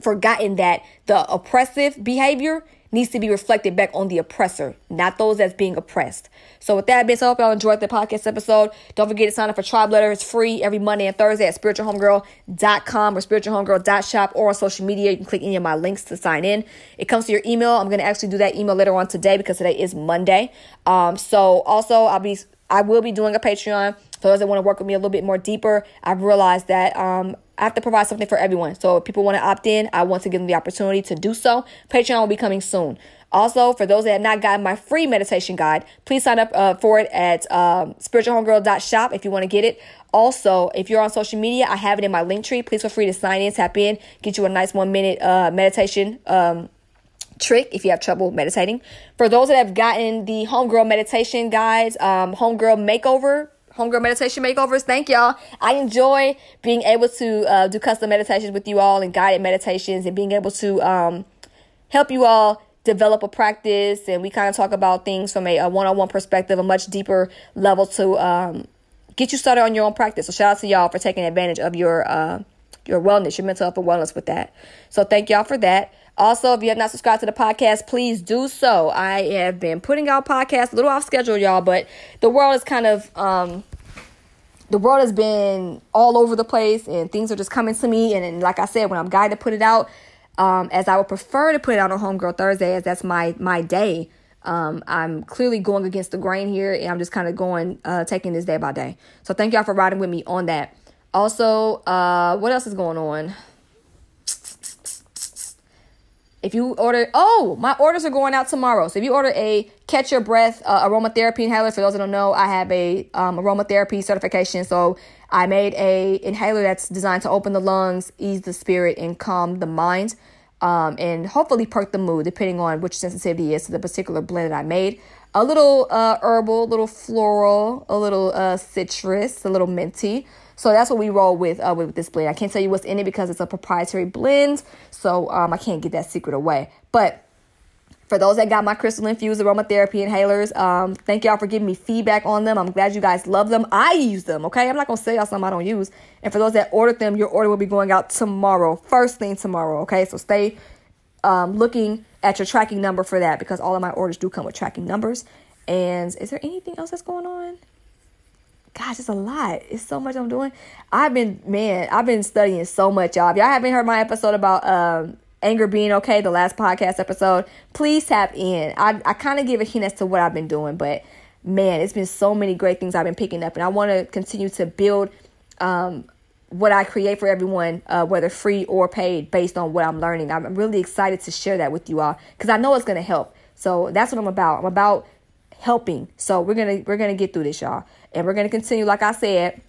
forgotten that the oppressive behavior needs to be reflected back on the oppressor, not those that's being oppressed. So with that being said, I hope y'all enjoyed the podcast episode. Don't forget to sign up for Tribe Letter. It's free every Monday and Thursday at spiritualhomegirl.com or spiritualhomegirl.shop or on social media. You can click any of my links to sign in. It comes to your email. I'm going to actually do that email later on today because today is Monday. Um, so also I'll be I will be doing a Patreon for those that want to work with me a little bit more deeper. I've realized that um, I have to provide something for everyone. So if people want to opt in, I want to give them the opportunity to do so. Patreon will be coming soon. Also, for those that have not gotten my free meditation guide, please sign up uh, for it at um, spiritualhomegirl.shop if you want to get it. Also, if you're on social media, I have it in my Linktree. Please feel free to sign in, tap in, get you a nice one minute uh, meditation um, trick if you have trouble meditating. For those that have gotten the Homegirl meditation guides, um, Homegirl makeover Homegirl Meditation Makeovers. Thank y'all. I enjoy being able to uh, do custom meditations with you all and guided meditations and being able to um, help you all develop a practice. And we kind of talk about things from a one on one perspective, a much deeper level to um, get you started on your own practice. So shout out to y'all for taking advantage of your uh, your wellness, your mental health and wellness with that. So thank y'all for that. Also, if you have not subscribed to the podcast, please do so. I have been putting out podcasts a little off schedule, y'all, but the world is kind of um the world has been all over the place and things are just coming to me. And, and like I said, when I'm guided to put it out, um, as I would prefer to put it out on Homegirl Thursday, as that's my my day. Um, I'm clearly going against the grain here, and I'm just kind of going, uh, taking this day by day. So thank y'all for riding with me on that. Also, uh, what else is going on? If you order, oh, my orders are going out tomorrow. So if you order a catch your breath uh, aromatherapy inhaler, for those that don't know, I have a um, aromatherapy certification. So I made a inhaler that's designed to open the lungs, ease the spirit, and calm the mind, um, and hopefully perk the mood, depending on which sensitivity is to the particular blend that I made. A little uh, herbal, a little floral, a little uh, citrus, a little minty. So that's what we roll with uh, with this blend. I can't tell you what's in it because it's a proprietary blend, so um, I can't get that secret away. But for those that got my crystal infused aromatherapy inhalers, um, thank y'all for giving me feedback on them. I'm glad you guys love them. I use them, okay? I'm not gonna say y'all something I don't use. And for those that ordered them, your order will be going out tomorrow, first thing tomorrow, okay? So stay um, looking at your tracking number for that because all of my orders do come with tracking numbers. And is there anything else that's going on? Gosh, it's a lot. It's so much I'm doing. I've been, man, I've been studying so much, y'all. If y'all haven't heard my episode about um, anger being okay, the last podcast episode, please tap in. I, I kind of give a hint as to what I've been doing, but man, it's been so many great things I've been picking up, and I want to continue to build um, what I create for everyone, uh, whether free or paid, based on what I'm learning. I'm really excited to share that with you all because I know it's going to help. So that's what I'm about. I'm about helping. So we're gonna we're gonna get through this, y'all. And we're going to continue, like I said,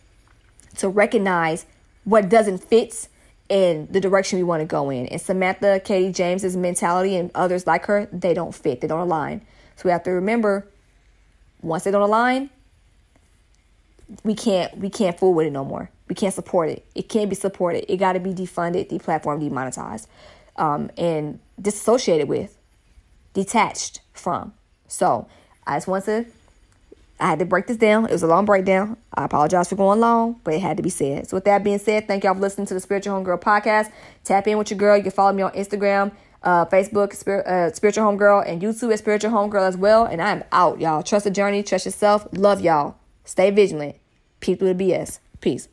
to recognize what doesn't fit in the direction we want to go in. And Samantha Katie James's mentality and others like her, they don't fit. They don't align. So we have to remember once they don't align, we can't we can't fool with it no more. We can't support it. It can't be supported. It got to be defunded, deplatformed, demonetized, um, and disassociated with, detached from. So I just want to. I had to break this down. It was a long breakdown. I apologize for going long, but it had to be said. So with that being said, thank y'all for listening to the Spiritual Homegirl podcast. Tap in with your girl. You can follow me on Instagram, uh, Facebook, Spir- uh, Spiritual Homegirl, and YouTube at Spiritual Homegirl as well. And I'm out, y'all. Trust the journey. Trust yourself. Love y'all. Stay vigilant. People to BS. Peace.